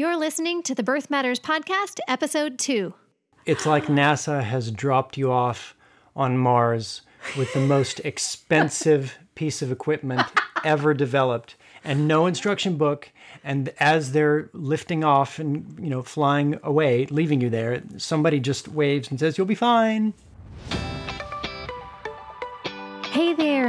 You're listening to the Birth Matters Podcast, Episode 2. It's like NASA has dropped you off on Mars with the most expensive piece of equipment ever developed and no instruction book. And as they're lifting off and, you know, flying away, leaving you there, somebody just waves and says, You'll be fine.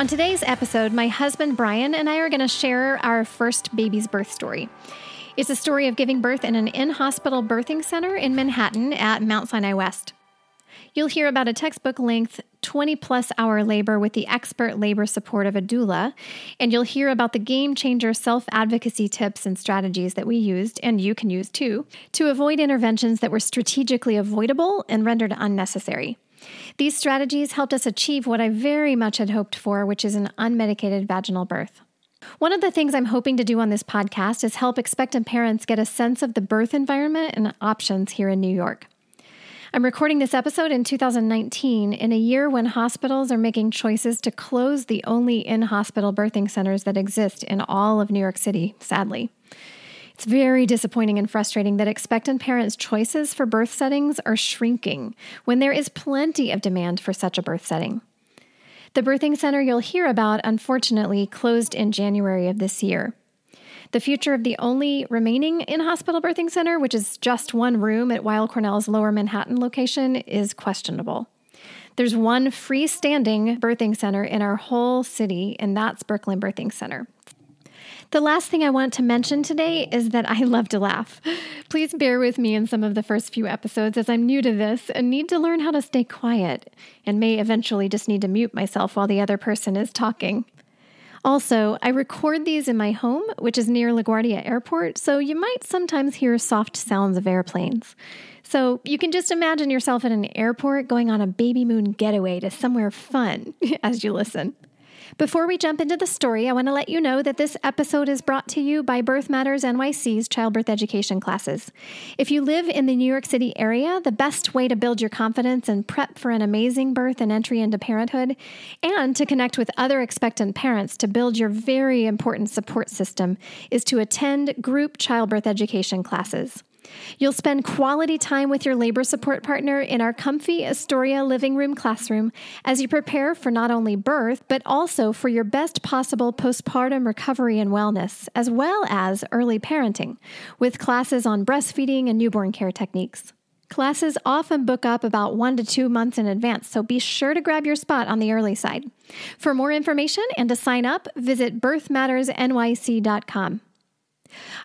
On today's episode, my husband Brian and I are going to share our first baby's birth story. It's a story of giving birth in an in hospital birthing center in Manhattan at Mount Sinai West. You'll hear about a textbook length 20 plus hour labor with the expert labor support of a doula, and you'll hear about the game changer self advocacy tips and strategies that we used, and you can use too, to avoid interventions that were strategically avoidable and rendered unnecessary. These strategies helped us achieve what I very much had hoped for, which is an unmedicated vaginal birth. One of the things I'm hoping to do on this podcast is help expectant parents get a sense of the birth environment and options here in New York. I'm recording this episode in 2019, in a year when hospitals are making choices to close the only in hospital birthing centers that exist in all of New York City, sadly. It's very disappointing and frustrating that expectant parents' choices for birth settings are shrinking when there is plenty of demand for such a birth setting. The birthing center you'll hear about, unfortunately, closed in January of this year. The future of the only remaining in hospital birthing center, which is just one room at Weill Cornell's lower Manhattan location, is questionable. There's one freestanding birthing center in our whole city, and that's Brooklyn Birthing Center. The last thing I want to mention today is that I love to laugh. Please bear with me in some of the first few episodes as I'm new to this and need to learn how to stay quiet and may eventually just need to mute myself while the other person is talking. Also, I record these in my home, which is near LaGuardia Airport, so you might sometimes hear soft sounds of airplanes. So you can just imagine yourself at an airport going on a baby moon getaway to somewhere fun as you listen. Before we jump into the story, I want to let you know that this episode is brought to you by Birth Matters NYC's childbirth education classes. If you live in the New York City area, the best way to build your confidence and prep for an amazing birth and entry into parenthood, and to connect with other expectant parents to build your very important support system, is to attend group childbirth education classes. You'll spend quality time with your labor support partner in our comfy Astoria living room classroom as you prepare for not only birth, but also for your best possible postpartum recovery and wellness, as well as early parenting, with classes on breastfeeding and newborn care techniques. Classes often book up about one to two months in advance, so be sure to grab your spot on the early side. For more information and to sign up, visit birthmattersnyc.com.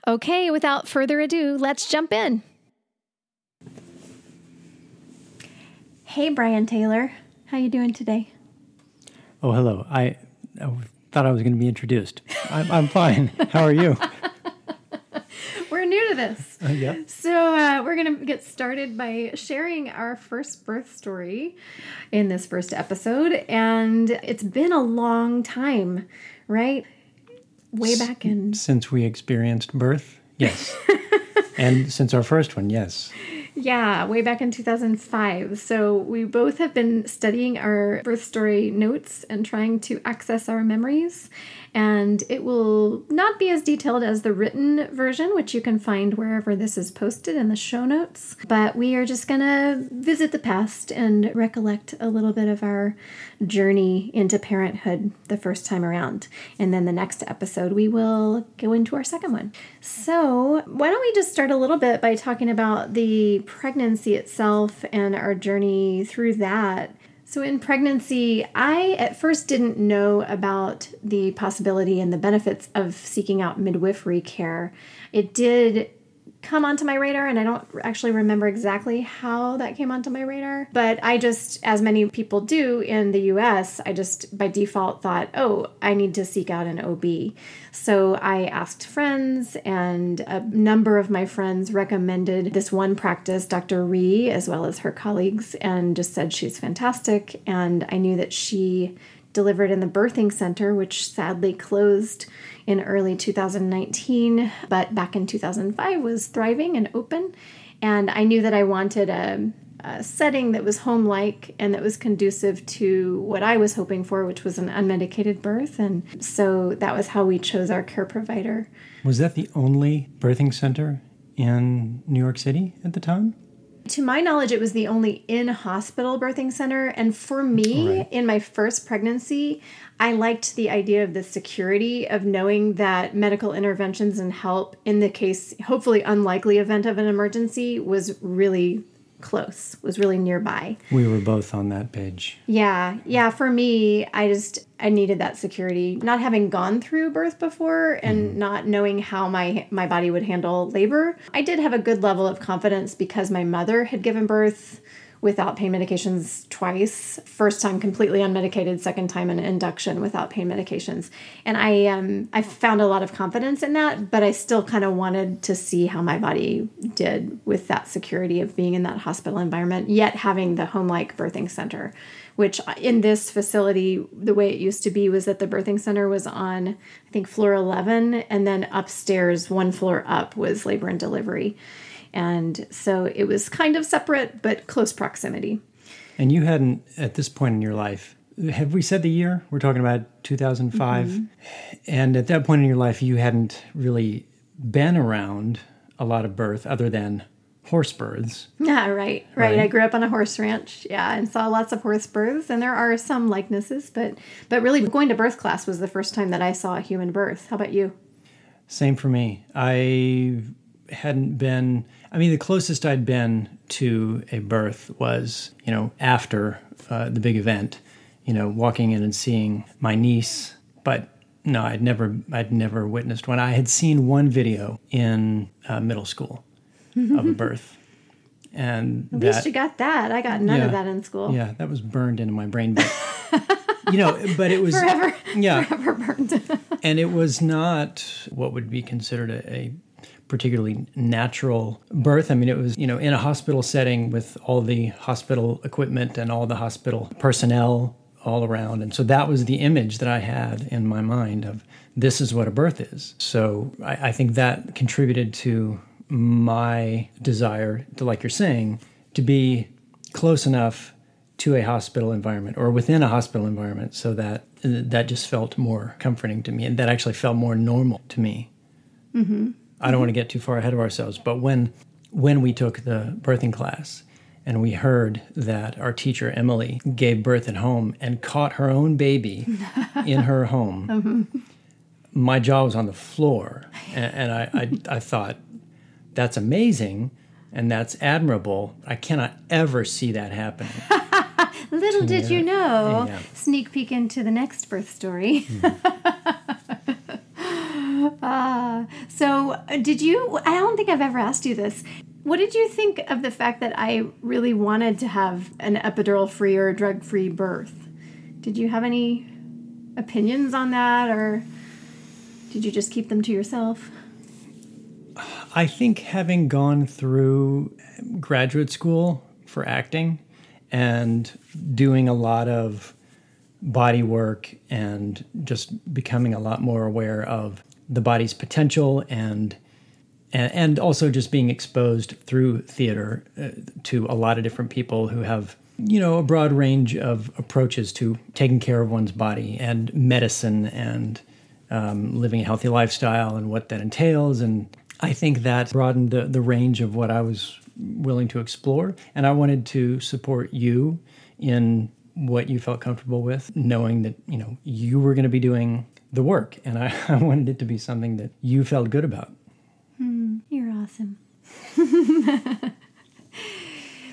Okay, without further ado, let's jump in. Hey, Brian Taylor. How you doing today? Oh, hello. I, I thought I was going to be introduced. I'm, I'm fine. How are you? we're new to this. Uh, yeah. So, uh, we're going to get started by sharing our first birth story in this first episode. And it's been a long time, right? Way back in since we experienced birth yes and since our first one yes yeah, way back in 2005. So we both have been studying our birth story notes and trying to access our memories. And it will not be as detailed as the written version, which you can find wherever this is posted in the show notes. But we are just going to visit the past and recollect a little bit of our journey into parenthood the first time around. And then the next episode, we will go into our second one. So, why don't we just start a little bit by talking about the pregnancy itself and our journey through that. So, in pregnancy, I at first didn't know about the possibility and the benefits of seeking out midwifery care. It did come onto my radar, and I don't actually remember exactly how that came onto my radar. But I just, as many people do in the US, I just by default thought, oh, I need to seek out an OB. So I asked friends, and a number of my friends recommended this one practice, Dr. Ree, as well as her colleagues, and just said she's fantastic. And I knew that she delivered in the birthing center, which sadly closed in early 2019, but back in 2005 was thriving and open. And I knew that I wanted a, a setting that was home like and that was conducive to what I was hoping for, which was an unmedicated birth. And so that was how we chose our care provider. Was that the only birthing center in New York City at the time? To my knowledge, it was the only in hospital birthing center. And for me, right. in my first pregnancy, I liked the idea of the security of knowing that medical interventions and help in the case, hopefully unlikely event of an emergency, was really close, was really nearby. We were both on that page. Yeah. Yeah. For me, I just, I needed that security. Not having gone through birth before and mm not knowing how my, my body would handle labor, I did have a good level of confidence because my mother had given birth without pain medications twice. First time completely unmedicated, second time an induction without pain medications. And I um I found a lot of confidence in that, but I still kind of wanted to see how my body did with that security of being in that hospital environment, yet having the home-like birthing center. Which in this facility, the way it used to be was that the birthing center was on, I think, floor 11, and then upstairs, one floor up, was labor and delivery. And so it was kind of separate, but close proximity. And you hadn't, at this point in your life, have we said the year? We're talking about 2005. Mm-hmm. And at that point in your life, you hadn't really been around a lot of birth other than horse births. Yeah, right, right, right. I grew up on a horse ranch, yeah, and saw lots of horse births, and there are some likenesses, but but really going to birth class was the first time that I saw a human birth. How about you? Same for me. I hadn't been I mean, the closest I'd been to a birth was, you know, after uh, the big event, you know, walking in and seeing my niece. But no, I'd never, I'd never witnessed one. I had seen one video in uh, middle school of a birth, and at that, least you got that. I got none yeah, of that in school. Yeah, that was burned into my brain. But you know, but it was forever, yeah, forever burned. and it was not what would be considered a, a particularly natural birth. I mean, it was, you know, in a hospital setting with all the hospital equipment and all the hospital personnel all around. And so that was the image that I had in my mind of this is what a birth is. So I, I think that contributed to my desire to, like you're saying, to be close enough to a hospital environment or within a hospital environment so that that just felt more comforting to me and that actually felt more normal to me. Mm-hmm. I don't want to get too far ahead of ourselves, but when when we took the birthing class and we heard that our teacher Emily gave birth at home and caught her own baby in her home, mm-hmm. my jaw was on the floor, and, and I, I I thought that's amazing and that's admirable. I cannot ever see that happening. Little did you know, yeah. sneak peek into the next birth story. Mm. Uh, so, did you? I don't think I've ever asked you this. What did you think of the fact that I really wanted to have an epidural free or drug free birth? Did you have any opinions on that, or did you just keep them to yourself? I think having gone through graduate school for acting and doing a lot of body work and just becoming a lot more aware of the body's potential and and, also just being exposed through theater uh, to a lot of different people who have you know a broad range of approaches to taking care of one's body and medicine and um, living a healthy lifestyle and what that entails and i think that broadened the, the range of what i was willing to explore and i wanted to support you in what you felt comfortable with knowing that you know you were going to be doing the work. And I, I wanted it to be something that you felt good about. Hmm, you're awesome.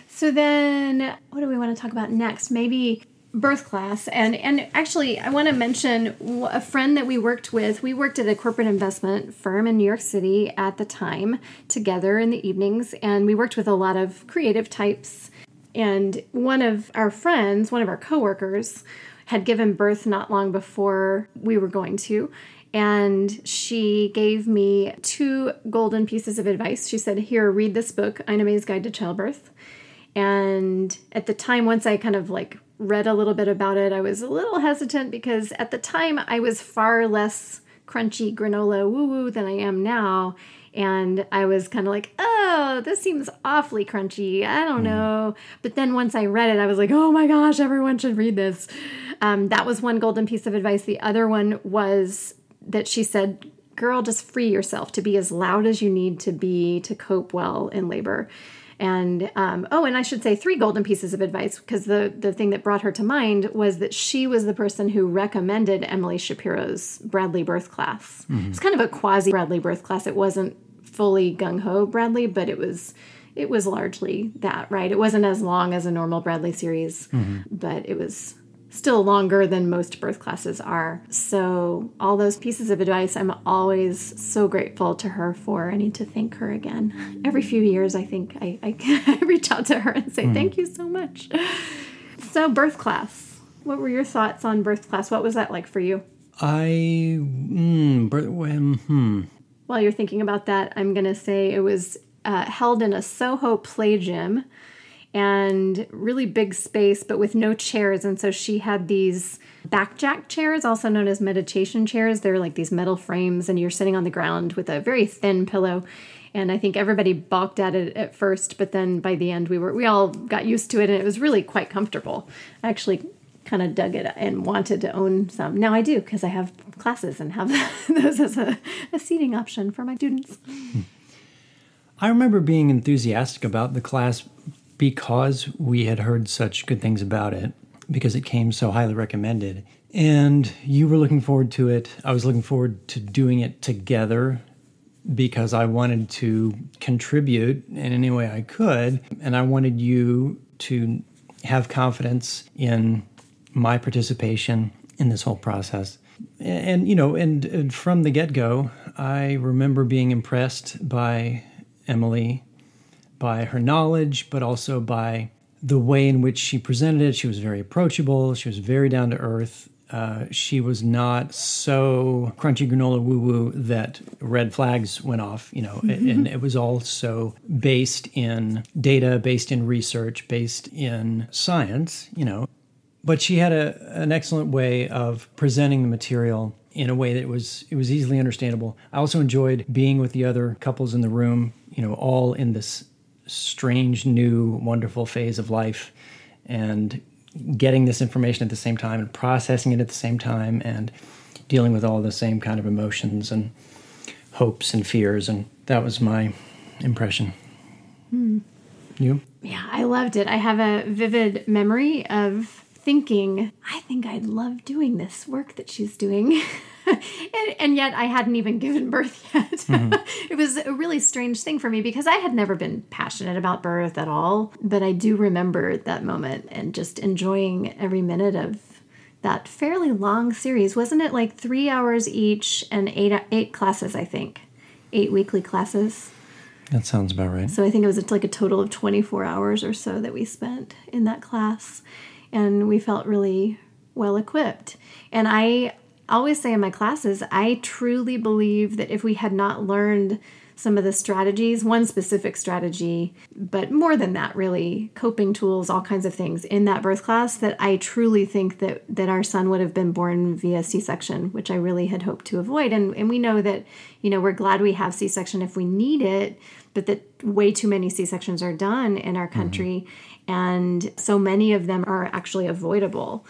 so then, what do we want to talk about next? Maybe birth class and and actually i want to mention a friend that we worked with. We worked at a corporate investment firm in new york city at the time together in the evenings and we worked with a lot of creative types. And one of our friends one of our coworkers had given birth not long before we were going to and she gave me two golden pieces of advice. She said here read this book ina may's guide to childbirth. And at the time once i kind of like read a little bit about it, I was a little hesitant because at the time I was far less crunchy granola woo woo than I am now. And I was kind of like, oh, this seems awfully crunchy. I don't mm. know. But then once I read it, I was like, oh my gosh, everyone should read this. Um, that was one golden piece of advice. The other one was that she said, girl, just free yourself to be as loud as you need to be to cope well in labor. And um, oh, and I should say three golden pieces of advice because the the thing that brought her to mind was that she was the person who recommended Emily Shapiro's Bradley birth class. Mm-hmm. It's kind of a quasi Bradley birth class. It wasn't fully gung ho Bradley, but it was it was largely that right. It wasn't as long as a normal Bradley series, mm-hmm. but it was still longer than most birth classes are. So, all those pieces of advice I'm always so grateful to her for. I need to thank her again. Every few years, I think I, I, reach out to her and say, mm. Thank you so much. So, birth class. What were your thoughts on birth class? What was that like for you? I, mm, hmm. While you're thinking about that, I'm going to say it was uh, held in a Soho play gym and really big space, but with no chairs. And so she had these backjack chairs, also known as meditation chairs. They're like these metal frames, and you're sitting on the ground with a very thin pillow. And I think everybody balked at it at first, but then by the end, we were we all got used to it, and it was really quite comfortable. I actually kind of dug it and wanted to own some. Now I do because I have classes and have those as a, a seating option for my students. Hmm. I remember being enthusiastic about the class because we had heard such good things about it, because it came so highly recommended. And you were looking forward to it. I was looking forward to doing it together because I wanted to contribute in any way I could. And I wanted you to have confidence in my participation in this whole process. And, you know, and, and from the get go, I remember being impressed by Emily by her knowledge, but also by the way in which she presented it. She was very approachable, she was very down to earth. Uh, she was not so crunchy granola woo woo that red flags went off, you know, mm-hmm. and it was also based in data, based in research, based in science, you know. But she had a, an excellent way of presenting the material in a way that was it was easily understandable. I also enjoyed being with the other couples in the room, you know, all in this strange, new, wonderful phase of life and getting this information at the same time and processing it at the same time and dealing with all the same kind of emotions and hopes and fears. And that was my impression. Hmm. You? Yeah, I loved it. I have a vivid memory of thinking, I think I'd love doing this work that she's doing. and, and, yet I hadn't even given birth yet. Mm-hmm. it was a really strange thing for me because I had never been passionate about birth at all. But I do remember that moment and just enjoying every minute of that fairly long series. Wasn't it like three hours each and eight eight classes? I think eight weekly classes. That sounds about right. So I think it was like a total of 24 hours or so that we spent in that class. And we felt really well equipped. And I always say in my classes, I truly believe that if we had not learned some of the strategies, one specific strategy, but more than that, really, coping tools, all kinds of things in that birth class, that I truly think that that our son would have been born via C-section, which I really had hoped to avoid. And and we know that, you know, we're glad we have C-section if we need it, but that way too many C-sections are done in our country, mm-hmm. and so many of them are actually avoidable.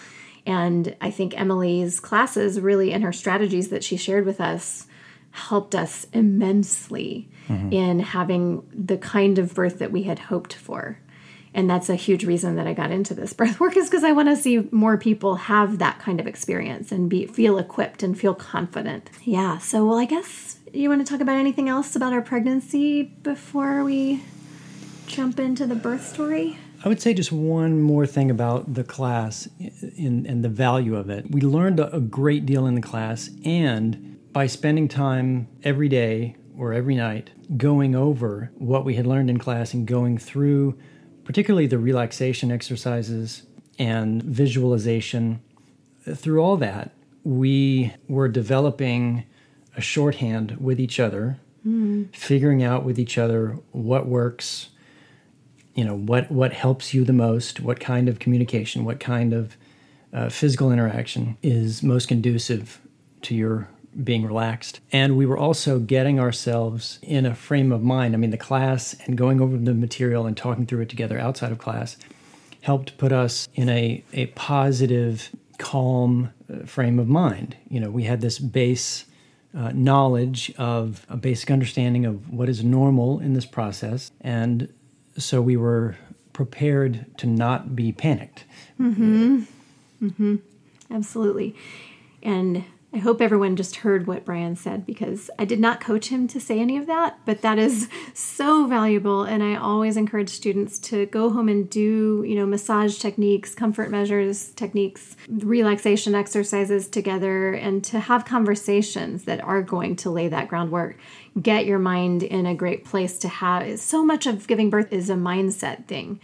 And I think Emily's classes really and her strategies that she shared with us helped us immensely mm-hmm. in having the kind of birth that we had hoped for. And that's a huge reason that I got into this birth work is because I want to see more people have that kind of experience and be feel equipped and feel confident. Yeah. So well I guess you want to talk about anything else about our pregnancy before we jump into the birth story? I would say just one more thing about the class in, and the value of it. We learned a great deal in the class, and by spending time every day or every night going over what we had learned in class and going through particularly the relaxation exercises and visualization, through all that, we were developing a shorthand with each other, mm. figuring out with each other what works, you know, what, what helps you the most, what kind of communication, what kind of uh, physical interaction is most conducive to your being relaxed. And we were also getting ourselves in a frame of mind. I mean, the class and going over the material and talking through it together outside of class helped put us in a, a positive, calm uh, frame of mind. You know, we had this base uh, knowledge of a basic understanding of what is normal in this process. And so we were prepared to not be panicked. Mm-hmm. Mm-hmm. Absolutely. And I hope everyone just heard what Brian said because I did not coach him to say any of that, but that is so valuable. And I always encourage students to go home and do, you know, massage techniques, comfort measures techniques, relaxation exercises together, and to have conversations that are going to lay that groundwork. Get your mind in a great place to have. So much of giving birth is a mindset thing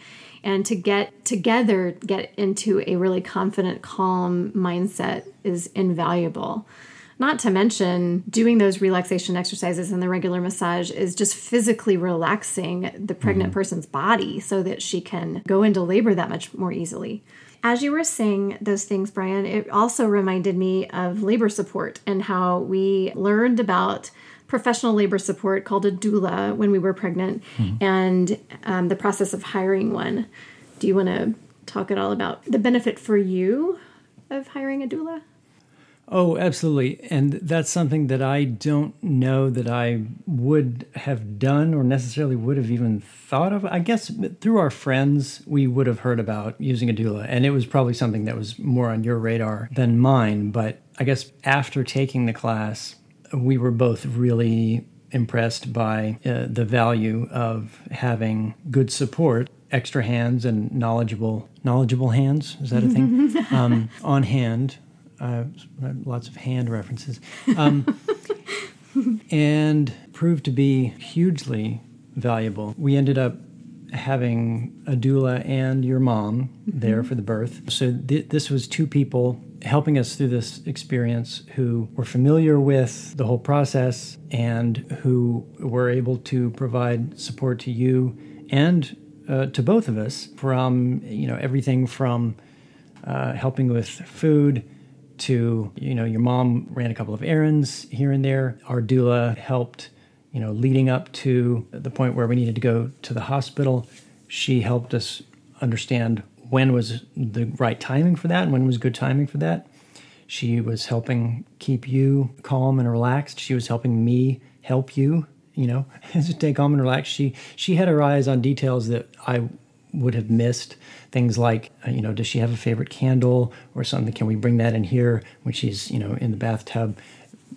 and to get together get into a really confident calm mindset is invaluable not to mention doing those relaxation exercises and the regular massage is just physically relaxing the pregnant mm-hmm. person's body so that she can go into labor that much more easily as you were saying those things, Brian, it also reminded me of labor support and how we learned about professional labor support called a doula when we were pregnant mm-hmm. and um, the process of hiring one. Do you want to talk at all about the benefit for you of hiring a doula? Oh, absolutely. And that's something that I don't know that I would have done or necessarily would have even thought of. I guess through our friends, we would have heard about using a doula, and it was probably something that was more on your radar than mine. But I guess after taking the class, we were both really impressed by uh, the value of having good support extra hands and knowledgeable knowledgeable hands is that a thing? Um, on hand uh, lots of hand references. Um, and proved to be hugely valuable. We ended up having a doula and your mom mm-hmm. there for the birth. So th- this was two people helping us through this experience who were familiar with the whole process and who were able to provide support to you and uh, to both of us from you know everything from uh, helping with food to you know your mom ran a couple of errands here and there. Our doula helped you know leading up to the point where we needed to go to the hospital. She helped us understand when was the right timing for that and when was good timing for that. She was helping keep you calm and relaxed. She was helping me help you, you know, stay calm and relaxed. She she had her eyes on details that I would have missed. Things like, uh, you know, does she have a favorite candle or something? Can we bring that in here when she's, you know, in the bathtub?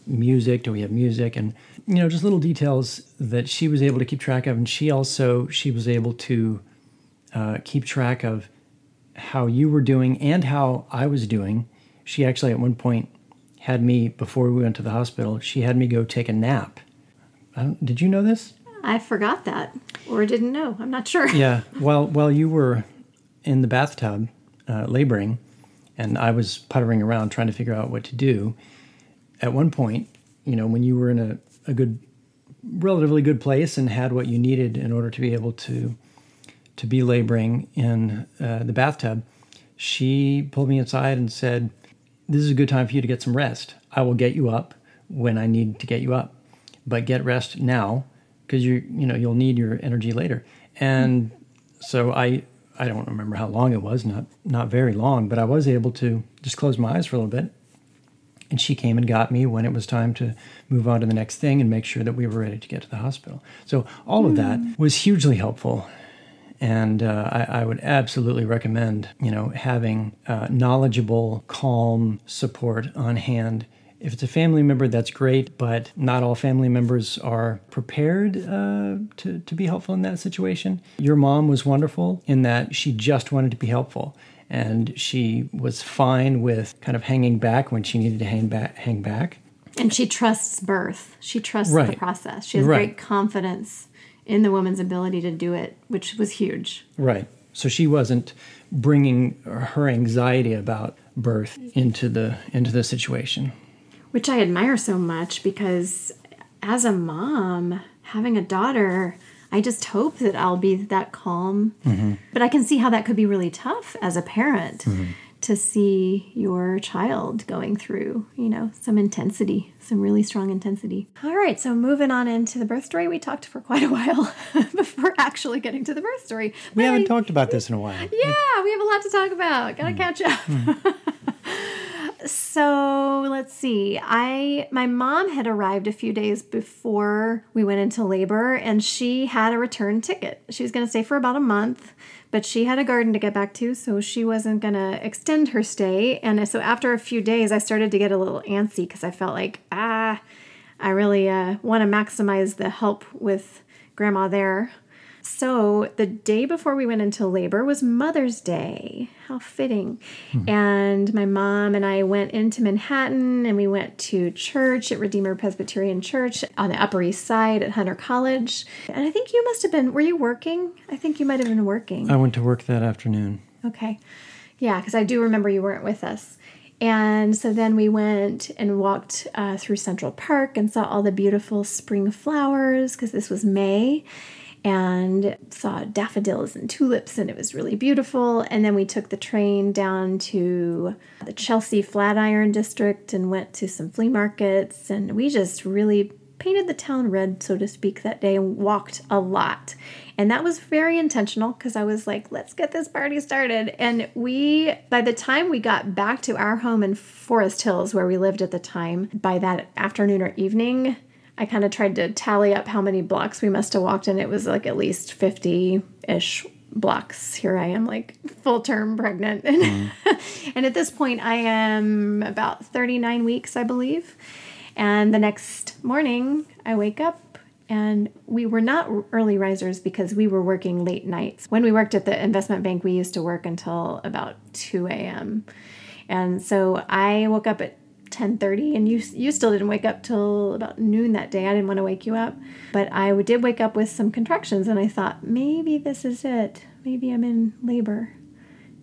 Music? Do we have music? And you know, just little details that she was able to keep track of, and she also she was able to uh, keep track of how you were doing and how I was doing. She actually, at one point, had me, before we went to the hospital, she had me go take a nap. did you know this? I forgot that or didn't know. I'm not sure. yeah. While, while you were in the bathtub uh, laboring, and I was puttering around trying to figure out what to do, at one point, you know, when you were in a, a good, relatively good place and had what you needed in order to be able to to be laboring in uh, the bathtub, she pulled me inside and said, This is a good time for you to get some rest. I will get you up when I need to get you up, but get rest now because you you know you'll need your energy later. And so I I don't remember how long it was, not not very long, but I was able to just close my eyes for a little bit. And she came and got me when it was time to move on to the next thing and make sure that we were ready to get to the hospital. So all of that hmm. was hugely helpful and uh, I, I, would absolutely recommend, you know, having uh, knowledgeable, calm support on hand If it's a family member, that's great, but not all family members are prepared uh, to, to be helpful in that situation. Your mom was wonderful in that she just wanted to be helpful. And she was fine with kind of hanging back when she needed to hang back. Hang back. And she trusts birth. She trusts Right. the process. She has Right. great confidence in the woman's ability to do it, which was huge. Right. So she wasn't bringing her anxiety about birth into the into the situation. which I admire so much because as a mom, having a daughter, I just hope that I'll be that calm. Mm-hmm. But I can see how that could be really tough as a parent mm-hmm. To see your child going through, you know, some intensity, some really strong intensity. All right, so moving on into the birth story, we talked for quite a while before actually getting to the birth story. We But haven't I- talked about this in a while. yeah, we have a lot to talk about. Gotta mm. catch up. Mm. so let's see. I my mom had arrived a few days before we went into labor, and she had a return ticket. She was going to stay for about a month, but she had a garden to get back to, so she wasn't going to extend her stay. And so after a few days, I started to get a little antsy because I felt like ah, I really uh, want to maximize the help with grandma there. So the day before we went into labor was Mother's Day. How fitting. And my mom and I went into Manhattan and we went to church at Redeemer Presbyterian Church on the Upper East Side at Hunter College. And I think you must have been, were you working? I think you might have been working. I went to work that afternoon. Okay. Yeah, because I do remember you weren't with us. And so then we went and walked uh, through Central Park and saw all the beautiful spring flowers because this was May and saw daffodils and tulips and it was really beautiful. And then we took the train down to the Chelsea Flatiron District and went to some flea markets and we just really painted the town red, so to speak, that day and walked a lot. And that was very intentional because I was like, let's get this party started. And we, by the time we got back to our home in Forest Hills, where we lived at the time, by that afternoon or evening, I kind of tried to tally up how many blocks we must have walked, and it was like at least 50 ish blocks. Here I am, like full term pregnant. And, mm-hmm. and at this point, I am about 39 weeks, I believe. And the next morning, I wake up and we were not early risers because we were working late nights. When we worked at the investment bank, we used to work until about 2 a.m. And so I woke up at 10:30 and you you still didn't wake up till about noon that day. I didn't want to wake you up, but I did wake up with some contractions and I thought maybe this is it. Maybe I'm in labor.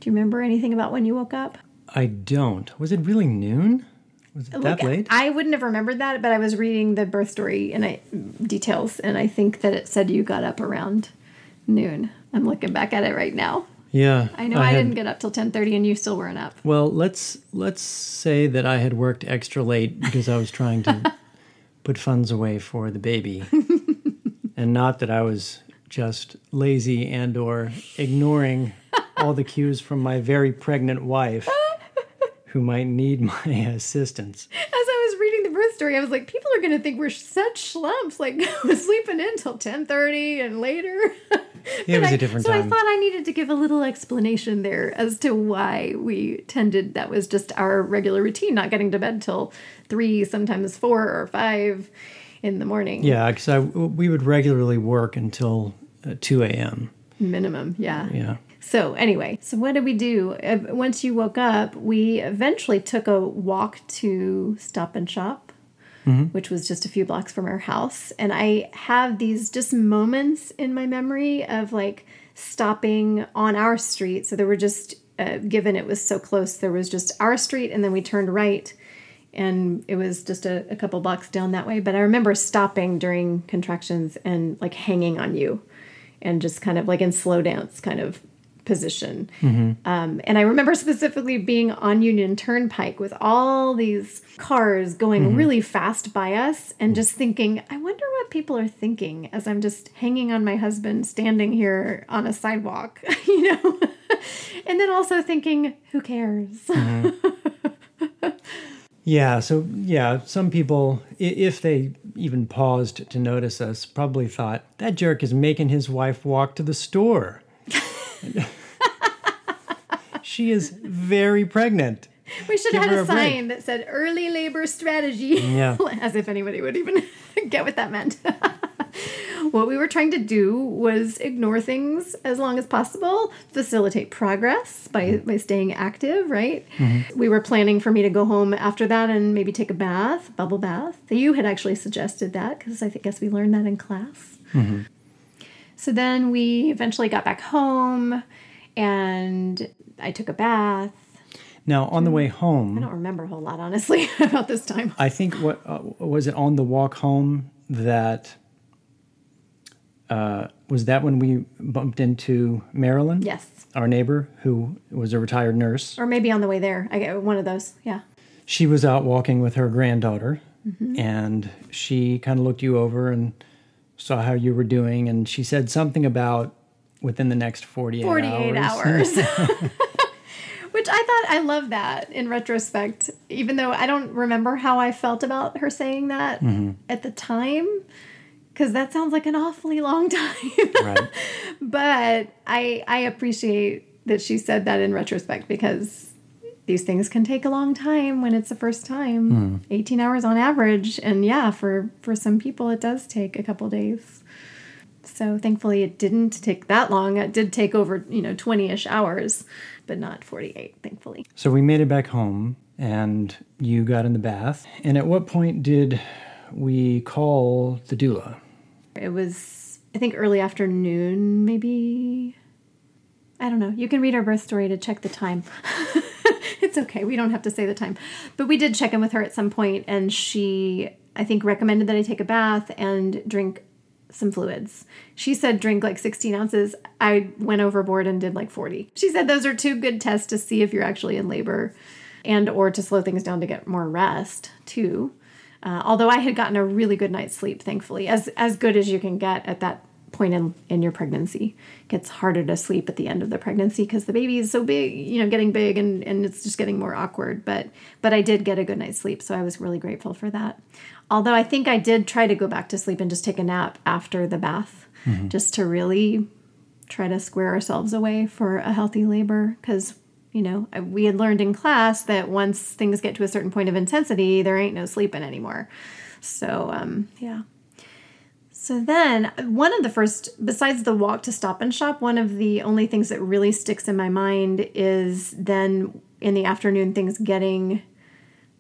Do you remember anything about when you woke up? I don't. Was it really noon? Was it that late? I wouldn't have remembered that, but I was reading the birth story and I details, and I think that it said you got up around noon. I'm looking back at it right now. Yeah. I know I, had- didn't get up till 10:30, and you still weren't up. Well, let's let's say that I had worked extra late because I was trying to put funds away for the baby, and not that I was just lazy and or ignoring all the cues from my very pregnant wife, who might need my assistance. As I was reading the birth story, I was like, people are going to think we're such slumps. Like, sleeping in till 10:30 and later. It was I- a different so time. I thought I needed to give a little explanation there as to why we tended. That was just our regular routine, not getting to bed till three, sometimes four or five in the morning. Yeah, because I we would regularly work until uh, two a.m. minimum. Yeah. Yeah. So anyway, so what did we do? Once you woke up, we eventually took a walk to Stop and Shop, which was just a few blocks from our house. And I have these just moments in my memory of like stopping on our street. So there were just, uh, given it was so close, there was just our street, and then we turned right. And it was just a, a couple blocks down that way. But I remember stopping during contractions and like hanging on you and just kind of like in slow dance kind of position. Mm-hmm. Um, and I remember specifically being on Union Turnpike with all these cars going mm-hmm. really fast by us and just thinking, I wonder what people are thinking as I'm just hanging on my husband standing here on a sidewalk, you know? and then also thinking, who cares? Mm-hmm. Yeah, so yeah, some people, if they even paused to notice us, probably thought that jerk is making his wife walk to the store. she is very pregnant. We should Give have had a a sign that said early labor strategy. Yeah. As if anybody would even get what that meant. what we were trying to do was ignore things as long as possible, facilitate progress by, Mm-hmm. by staying active, right? We were planning for me to go home after that and maybe take a bath, bubble bath. You had actually suggested that because I guess we learned that in class. Mm-hmm. So then we eventually got back home and I took a bath. Now, on the way home, I don't remember a whole lot, honestly, about this time. I think what uh, was it on the walk home that uh, was that when we bumped into Marilyn, Yes. our neighbor who was a retired nurse. Or maybe on the way there. I get one of those. Yeah. She was out walking with her granddaughter, Mm-hmm. and she kind of looked you over and saw how you were doing, and she said something about within the next 48, 48 hours. Which I thought I love that in retrospect, even though I don't remember how I felt about her saying that mm-hmm. at the time, because that sounds like an awfully long time. right. but I I appreciate that she said that in retrospect because these things can take a long time when it's the first time hmm. 18 hours on average and yeah for for some people it does take a couple days so thankfully it didn't take that long. It did take over you know 20ish hours but not 48 thankfully. So we made it back home, and you got in the bath. And at what point did we call the doula? it was i think early afternoon maybe? I don't know. You can read our birth story to check the time. It's okay. We don't have to say the time. But we did check in with her at some point and she i think recommended that i take a bath and drink some fluids she said drink like 16 ounces i went overboard and did like 40 she said those are two good tests to see if you're actually in labor and or to slow things down to get more rest too uh, although I had gotten a really good night's sleep, thankfully, as as good as you can get at that point in in your pregnancy. It gets harder to sleep at the end of the pregnancy because the baby is so big, you know, getting big and and it's just getting more awkward. But but I did get a good night's sleep, so I was really grateful for that. Although I think I did try to go back to sleep and just take a nap after the bath, just to really try to square ourselves away for a healthy labor. Because you know we had learned in class that once things get to a certain point of intensity there ain't no sleeping anymore. So um yeah. So then one of the first besides the walk to stop and shop one of the only things that really sticks in my mind is then in the afternoon things getting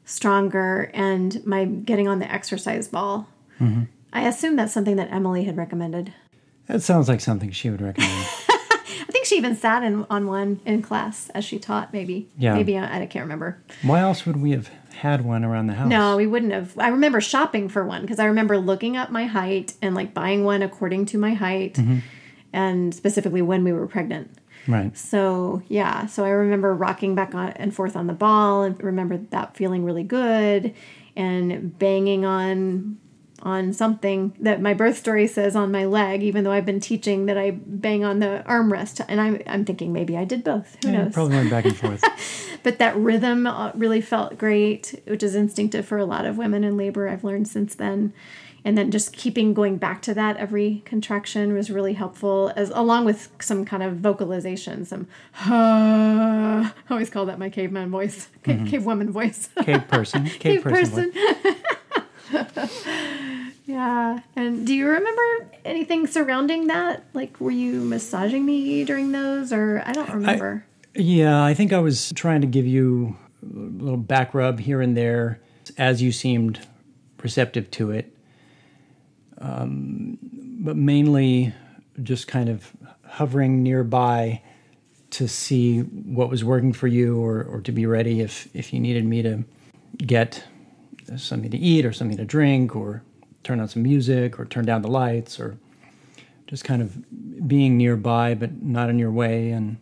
stronger and my getting on the exercise ball mm-hmm. i assume that's something that emily had recommended That sounds like something she would recommend. I think she even sat in on one in class as she taught. Maybe, Yeah. maybe I, I can't remember. Why else would we have had one around the house? No, we wouldn't have. I remember shopping for one because I remember looking up my height and like buying one according to my height, mm-hmm. and specifically when we were pregnant. Right. So yeah, so I remember rocking back on and forth on the ball, and remember that feeling really good, and banging on on something that my birth story says on my leg, even though I've been teaching that I bang on the armrest, and I'm I'm thinking maybe I did both. Who Yeah, knows? probably went back and forth. but that rhythm uh, really felt great, which is instinctive for a lot of women in labor. I've learned since then. And then just keeping going back to that every contraction was really helpful, as along with some kind of vocalization, some I always call that my caveman voice, mm-hmm. cave, cave woman voice, Cave person. Cave, cave person. person. yeah. And do you remember anything surrounding that? Like, were you massaging me during those, or I don't remember. Yeah, I think I was trying to give you a little back rub here and there as you seemed receptive to it. Um, but mainly just kind of hovering nearby to see what was working for you or, or to be ready if, if you needed me to get something to eat or something to drink or turn on some music or turn down the lights or just kind of being nearby but not in your way. And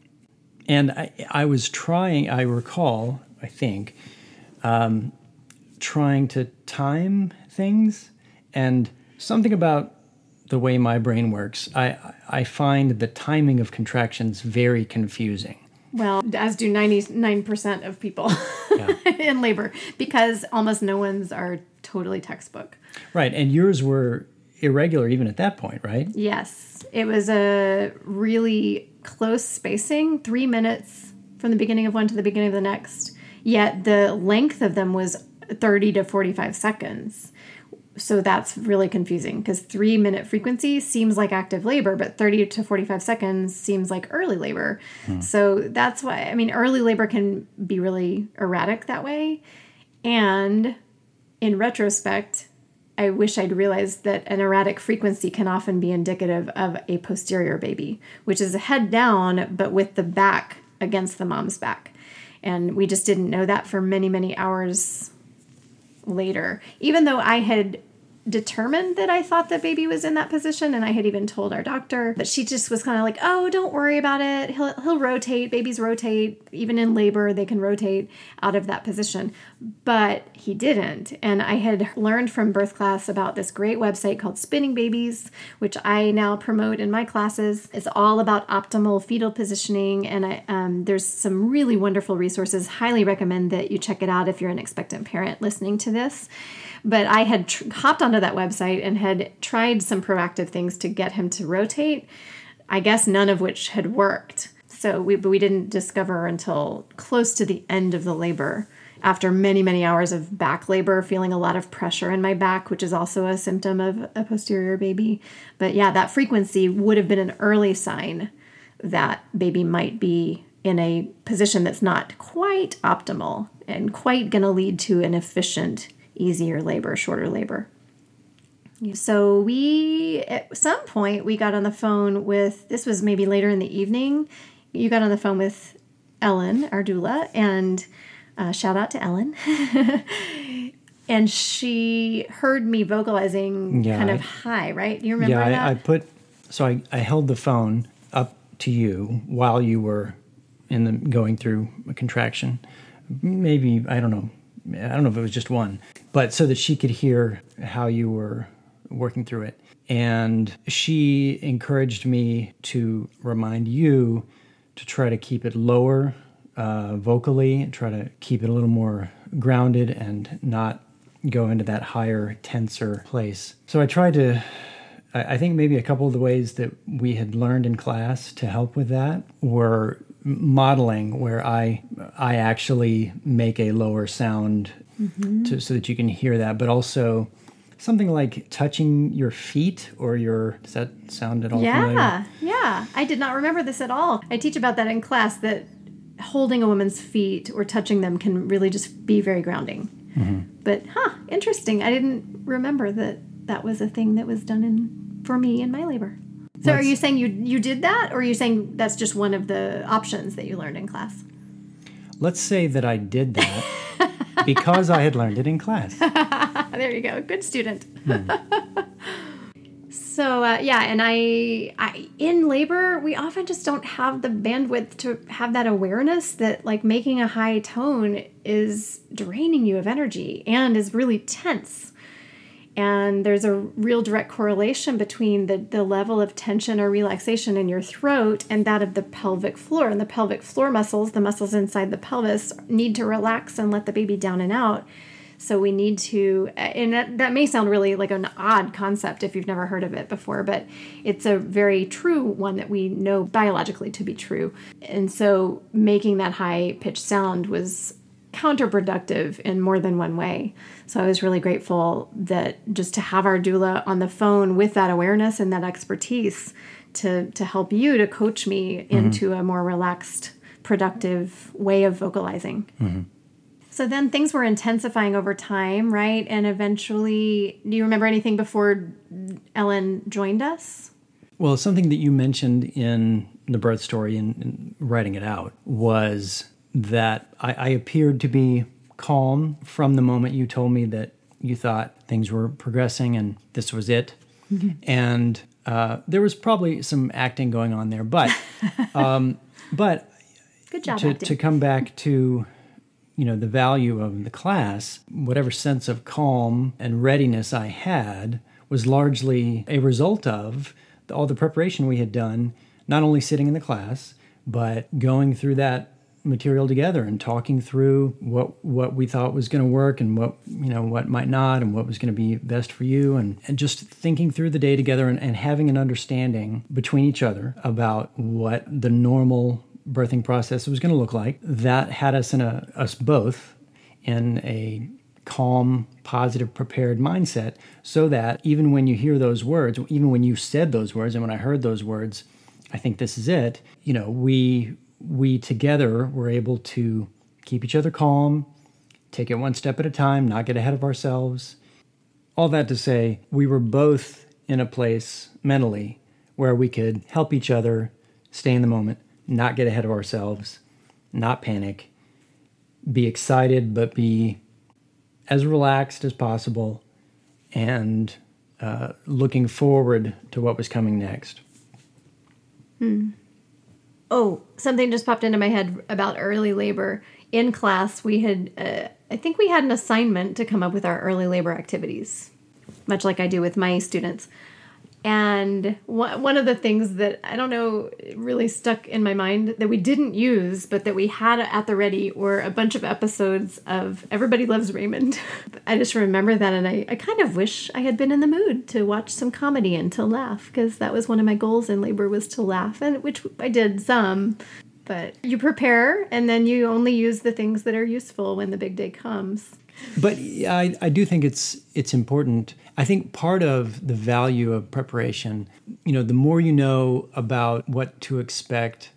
and I, I was trying i recall i think um, trying to time things and something about the way my brain works i i find the timing of contractions very confusing Well, as do 99% of people in labor because almost no one's are totally textbook. right and yours were irregular even at that point right Yes, it was a really close spacing, three minutes from the beginning of one to the beginning of the next. yet the length of them was 30 to 45 seconds. So that's really confusing because three minute frequency seems like active labor, but 30 to 45 seconds seems like early labor. Hmm. So that's why, I mean, early labor can be really erratic that way. And in retrospect, I wish I'd realized that an erratic frequency can often be indicative of a posterior baby, which is a head down, but with the back against the mom's back. And we just didn't know that for many, many hours later. Even though I had determined that I thought the baby was in that position, and I had even told our doctor, but she just was kind of like, "Oh, don't worry about it. He'll he'll rotate. Babies rotate. Even in labor, they can rotate out of that position." But he didn't, and I had learned from birth class about this great website called Spinning Babies, which I now promote in my classes. It's all about optimal fetal positioning, and I, um, there's some really wonderful resources. Highly recommend that you check it out if you're an expectant parent listening to this. But I had tr- hopped onto that website and had tried some proactive things to get him to rotate. I guess none of which had worked. So we, but we didn't discover until close to the end of the labor after many, many hours of back labor, feeling a lot of pressure in my back, which is also a symptom of a posterior baby. But yeah, that frequency would have been an early sign that baby might be in a position that's not quite optimal and quite going to lead to an efficient easier labor, shorter labor. So we at some point we got on the phone with this was maybe later in the evening. You got on the phone with Ellen, our doula, and uh, shout out to Ellen. and she heard me vocalizing yeah, kind of I, high, right? Do you remember yeah, that? I, I put so I, I held the phone up to you while you were in the going through a contraction. Maybe I don't know. I don't know if it was just one, but so that she could hear how you were working through it. And she encouraged me to remind you to try to keep it lower uh, vocally, try to keep it a little more grounded and not go into that higher, tenser place. So I tried to, I think maybe a couple of the ways that we had learned in class to help with that were modeling where I I actually make a lower sound mm-hmm. to, so that you can hear that, but also something like touching your feet or your does that sound at all yeah familiar? yeah i did not remember this at all i teach about that in class that holding a woman's feet or touching them can really just be very grounding mm-hmm. but huh interesting i didn't remember that that was a thing that was done in for me in my labor so are you saying you you did that or are you saying that's just one of the options that you learned in class let's say that i did that because I had learned it in class. there you go. Good student. Hmm. so uh, yeah, and I, I in labor, we often just don't have the bandwidth to have that awareness that like making a high tone is draining you of energy and is really tense and there's a real direct correlation between the, the level of tension or relaxation in your throat and that of the pelvic floor. And the pelvic floor muscles, the muscles inside the pelvis, need to relax and let the baby down and out. So we need to, and that, that may sound really like an odd concept if you've never heard of it before, but it's a very true one that we know biologically to be true. And so making that high pitched sound was counterproductive in more than one way. So I was really grateful that just to have our doula on the phone with that awareness and that expertise to to help you to coach me mm-hmm. into a more relaxed, productive way of vocalizing. Mm-hmm. So then things were intensifying over time, right? And eventually, do you remember anything before Ellen joined us? Well, something that you mentioned in the birth story and writing it out was that I, I appeared to be calm from the moment you told me that you thought things were progressing and this was it. Mm-hmm. And uh, there was probably some acting going on there, but um, but good job to, to come back to you know the value of the class, whatever sense of calm and readiness I had was largely a result of all the preparation we had done, not only sitting in the class but going through that material together and talking through what what we thought was going to work and what you know what might not and what was going to be best for you and, and just thinking through the day together and, and having an understanding between each other about what the normal birthing process was going to look like. That had us in a us both in a calm, positive, prepared mindset so that even when you hear those words, even when you said those words and when I heard those words, I think this is it, you know, we we together were able to keep each other calm, take it one step at a time, not get ahead of ourselves. All that to say, we were both in a place mentally where we could help each other stay in the moment, not get ahead of ourselves, not panic, be excited, but be as relaxed as possible and uh, looking forward to what was coming next. Hmm. Oh, something just popped into my head about early labor. In class, we had, uh, I think we had an assignment to come up with our early labor activities, much like I do with my students. And one of the things that I don't know really stuck in my mind that we didn't use, but that we had at the ready were a bunch of episodes of Everybody Loves Raymond. I just remember that, and I, I kind of wish I had been in the mood to watch some comedy and to laugh, because that was one of my goals in labor was to laugh, and which I did some. But you prepare, and then you only use the things that are useful when the big day comes. But I, I do think it's it's important. I think part of the value of preparation, you know, the more you know about what to expect,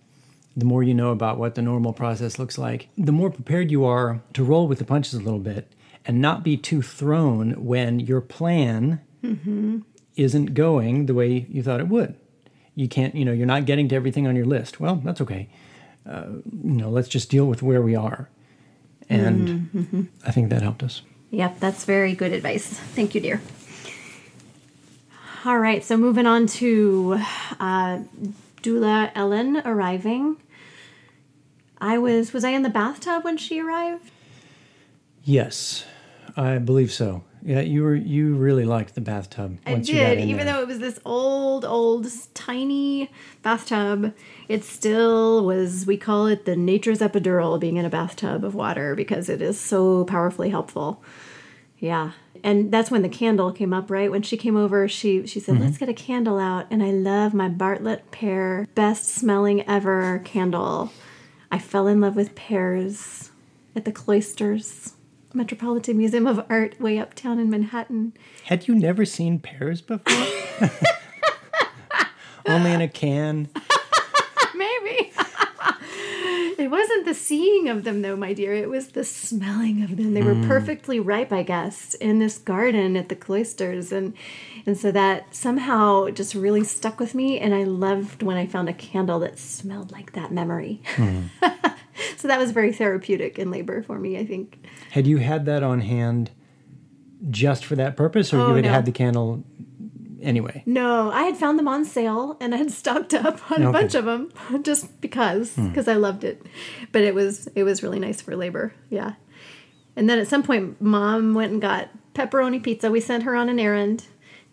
the more you know about what the normal process looks like, the more prepared you are to roll with the punches a little bit and not be too thrown when your plan mm-hmm. isn't going the way you thought it would. You can't, you know, you're not getting to everything on your list. Well, that's okay. Uh, you know, let's just deal with where we are and mm-hmm. I think that helped us. Yep, that's very good advice. Thank you, dear. All right, so moving on to uh, Doula Ellen arriving. I was was I in the bathtub when she arrived? Yes, I believe so. Yeah, you were you really liked the bathtub. I did, even there. though it was this old, old, tiny bathtub. It still was. We call it the nature's epidural, being in a bathtub of water because it is so powerfully helpful. Yeah, and that's when the candle came up. Right when she came over, she she said, mm-hmm. "Let's get a candle out." And I love my Bartlett pear, best smelling ever candle. I fell in love with pears at the cloisters. Metropolitan Museum of Art way uptown in Manhattan. Had you never seen pears before? Only in a can. Maybe. it wasn't the seeing of them, though, my dear. It was the smelling of them. They were mm. perfectly ripe, I guess, in this garden at the cloisters, and and so that somehow just really stuck with me. And I loved when I found a candle that smelled like that memory. Mm. so that was very therapeutic in labor for me, I think. Had you had that on hand just for that purpose, or oh, you had no. had the candle anyway? No, I had found them on sale and I had stocked up on okay. a bunch of them just because because hmm. I loved it. But it was it was really nice for labor. Yeah. And then at some point mom went and got pepperoni pizza. We sent her on an errand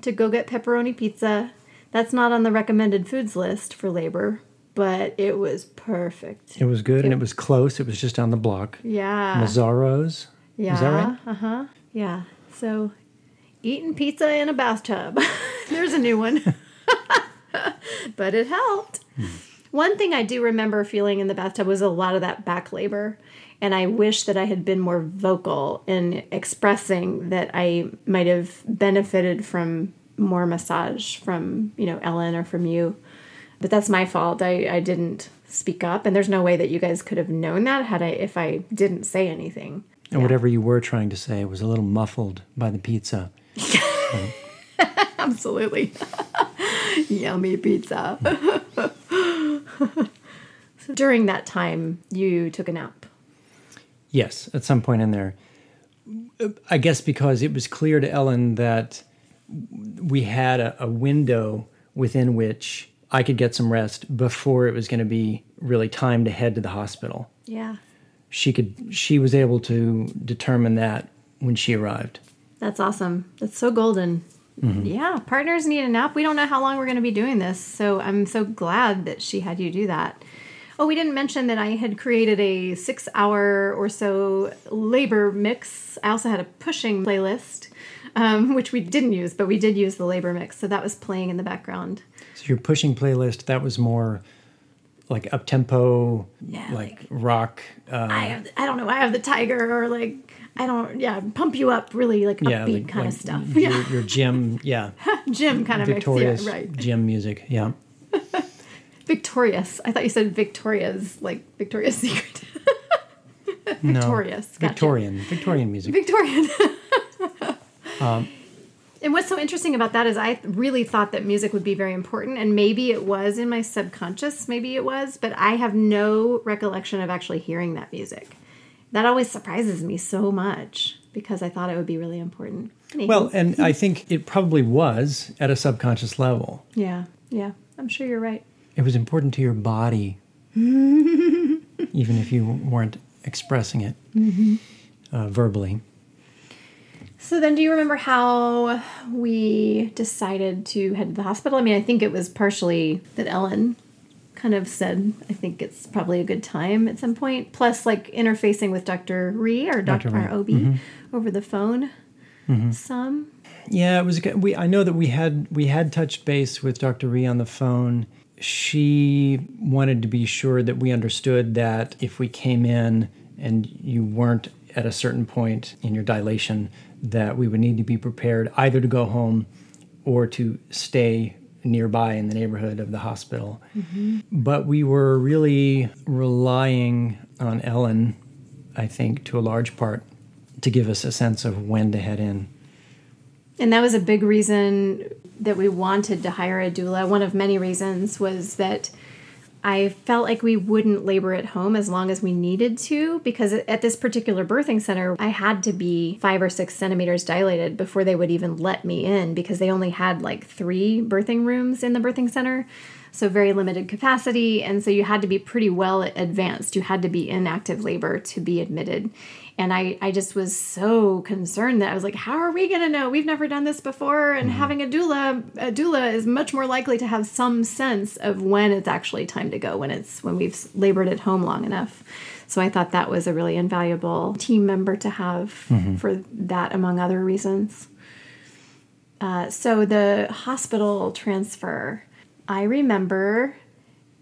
to go get pepperoni pizza. That's not on the recommended foods list for labor, but it was perfect. It was good and it was close. It was just down the block. Yeah. Mazzaro's. Yeah. Is that right? Uh huh. Yeah. So eating pizza in a bathtub. There's a new one. but it helped. Hmm. One thing I do remember feeling in the bathtub was a lot of that back labor. And I wish that I had been more vocal in expressing that I might have benefited from more massage from, you know, Ellen or from you but that's my fault. I, I didn't speak up, and there's no way that you guys could have known that had I if I didn't say anything. And yeah. whatever you were trying to say was a little muffled by the pizza. Absolutely. Yummy pizza. so during that time, you took a nap. Yes, at some point in there. I guess because it was clear to Ellen that we had a, a window within which I could get some rest before it was going to be really time to head to the hospital. Yeah. She could she was able to determine that when she arrived. That's awesome. That's so golden. Mm-hmm. Yeah, partners need a nap. We don't know how long we're going to be doing this, so I'm so glad that she had you do that. Oh, we didn't mention that I had created a six hour or so labor mix. I also had a pushing playlist, um, which we didn't use, but we did use the labor mix. So that was playing in the background So your pushing playlist that was more like up tempo, Yeah, like, like- rock. Uh, I have, I don't know, Eye of the Tiger or like I don't yeah, pump you up really like yeah, upbeat like, kind like of stuff. Your, Yeah. your gym, yeah, Gym kind of mix. Yeah, right. gym music. Yeah. Victorious. I thought you said Victoria's like Victoria's Secret. No, Victorious. Gotcha. Victorian, Victorian music. Victorian. Um, and what's so interesting about that is I really thought that music would be very important, and maybe it was in my subconscious, maybe it was, but I have no recollection of actually hearing that music. That always surprises me so much because I thought it would be really important. Well, and I think it probably was at a subconscious level. yeah, yeah, I'm sure you're right. It was important to your body, even if you weren't expressing it Mm-hmm. uh, verbally. So then, do you remember how we decided to head to the hospital? I mean, I think it was partially that Ellen kind of said, I think it's probably a good time at some point. Plus, like interfacing with Dr. Ree or Dr. Dr. Ree, OB over the phone. Some. Yeah, it was. a- We I know that we had we had touched base with Dr. Ree on the phone. She wanted to be sure that we understood that if we came in and you weren't at a certain point in your dilation, that we would need to be prepared either to go home or to stay nearby in the neighborhood of the hospital. Mm-hmm. But we were really relying on Ellen, I think, to a large part, to give us a sense of when to head in. And that was a big reason that we wanted to hire a doula. One of many reasons was that I felt like we wouldn't labor at home as long as we needed to because at this particular birthing center, I had to be five or six centimeters dilated before they would even let me in because they only had like three birthing rooms in the birthing center. So, very limited capacity. And so, you had to be pretty well advanced. You had to be in active labor to be admitted. And I, I just was so concerned that I was like, how are we going to know? We've never done this before. And having a doula, a doula is much more likely to have some sense of when it's actually time to go, when it's when we've labored at home long enough. So I thought that was a really invaluable team member to have for that, among other reasons. Uh, so the hospital transfer, I remember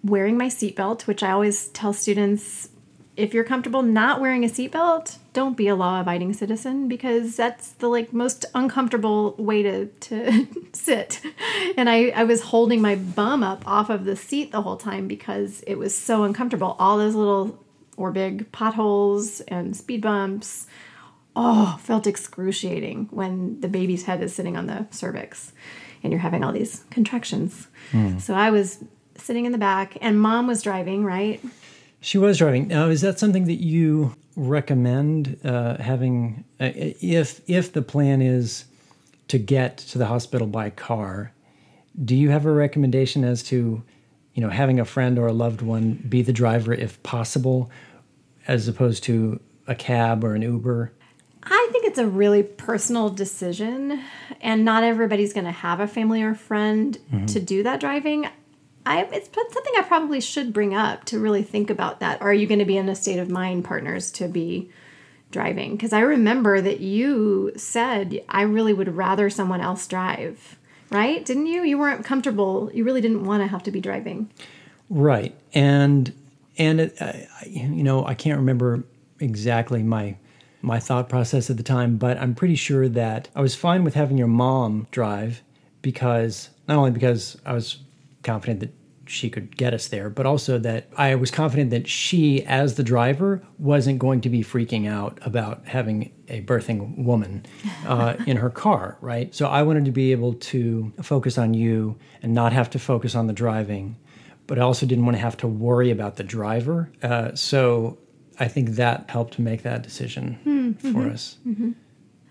wearing my seatbelt, which I always tell students if you're comfortable not wearing a seatbelt, don't be a law-abiding citizen because that's the like most uncomfortable way to to sit. And I I was holding my bum up off of the seat the whole time because it was so uncomfortable. All those little or big potholes and speed bumps. Oh, felt excruciating when the baby's head is sitting on the cervix and you're having all these contractions. Hmm. So I was sitting in the back and mom was driving, right? She was driving. Now, is that something that you recommend uh, having? Uh, if if the plan is to get to the hospital by car, do you have a recommendation as to, you know, having a friend or a loved one be the driver if possible, as opposed to a cab or an Uber? I think it's a really personal decision, and not everybody's going to have a family or friend to do that driving. I, it's something I probably should bring up to really think about that. Are you going to be in a state of mind, partners, to be driving? Because I remember that you said, I really would rather someone else drive, right? Didn't you? You weren't comfortable. You really didn't want to have to be driving. Right, and and it, you know I can't remember exactly my my thought process at the time, but I'm pretty sure that I was fine with having your mom drive because not only because I was confident that she could get us there, but also that I was confident that she, as the driver, wasn't going to be freaking out about having a birthing woman uh, in her car, right? So I wanted to be able to focus on you and not have to focus on the driving, but I also didn't want to have to worry about the driver. Uh, so I think that helped make that decision for us.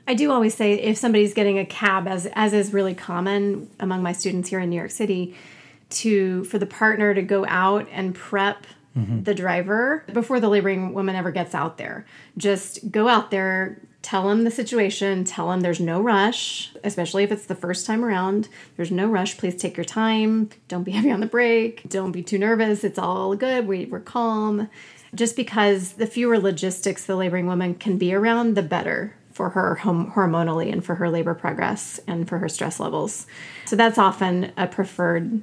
I do always say if somebody's getting a cab, as as is really common among my students here in New York City, to for the partner to go out and prep mm-hmm. the driver before the laboring woman ever gets out there. Just go out there, tell them the situation, tell them there's no rush, especially if it's the first time around. There's no rush. Please take your time. Don't be heavy on the brake. Don't be too nervous. It's all good. We, we're calm. Just because the fewer logistics the laboring woman can be around, the better for her hormonally and for her labor progress and for her stress levels. So that's often a preferred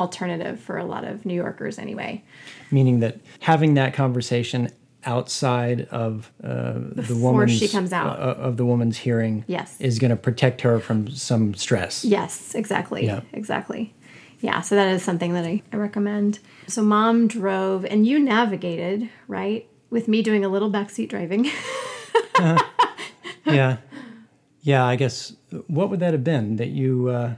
alternative for a lot of New Yorkers anyway. Meaning that having that conversation outside of uh, the Before woman's she comes out. uh, of the woman's hearing Yes. is going to protect her from some stress. Yes, exactly. Yeah. Exactly. Yeah, so that is something that I, I recommend. So mom drove and you navigated, right? With me doing a little backseat driving. yeah yeah i guess what would that have been that you uh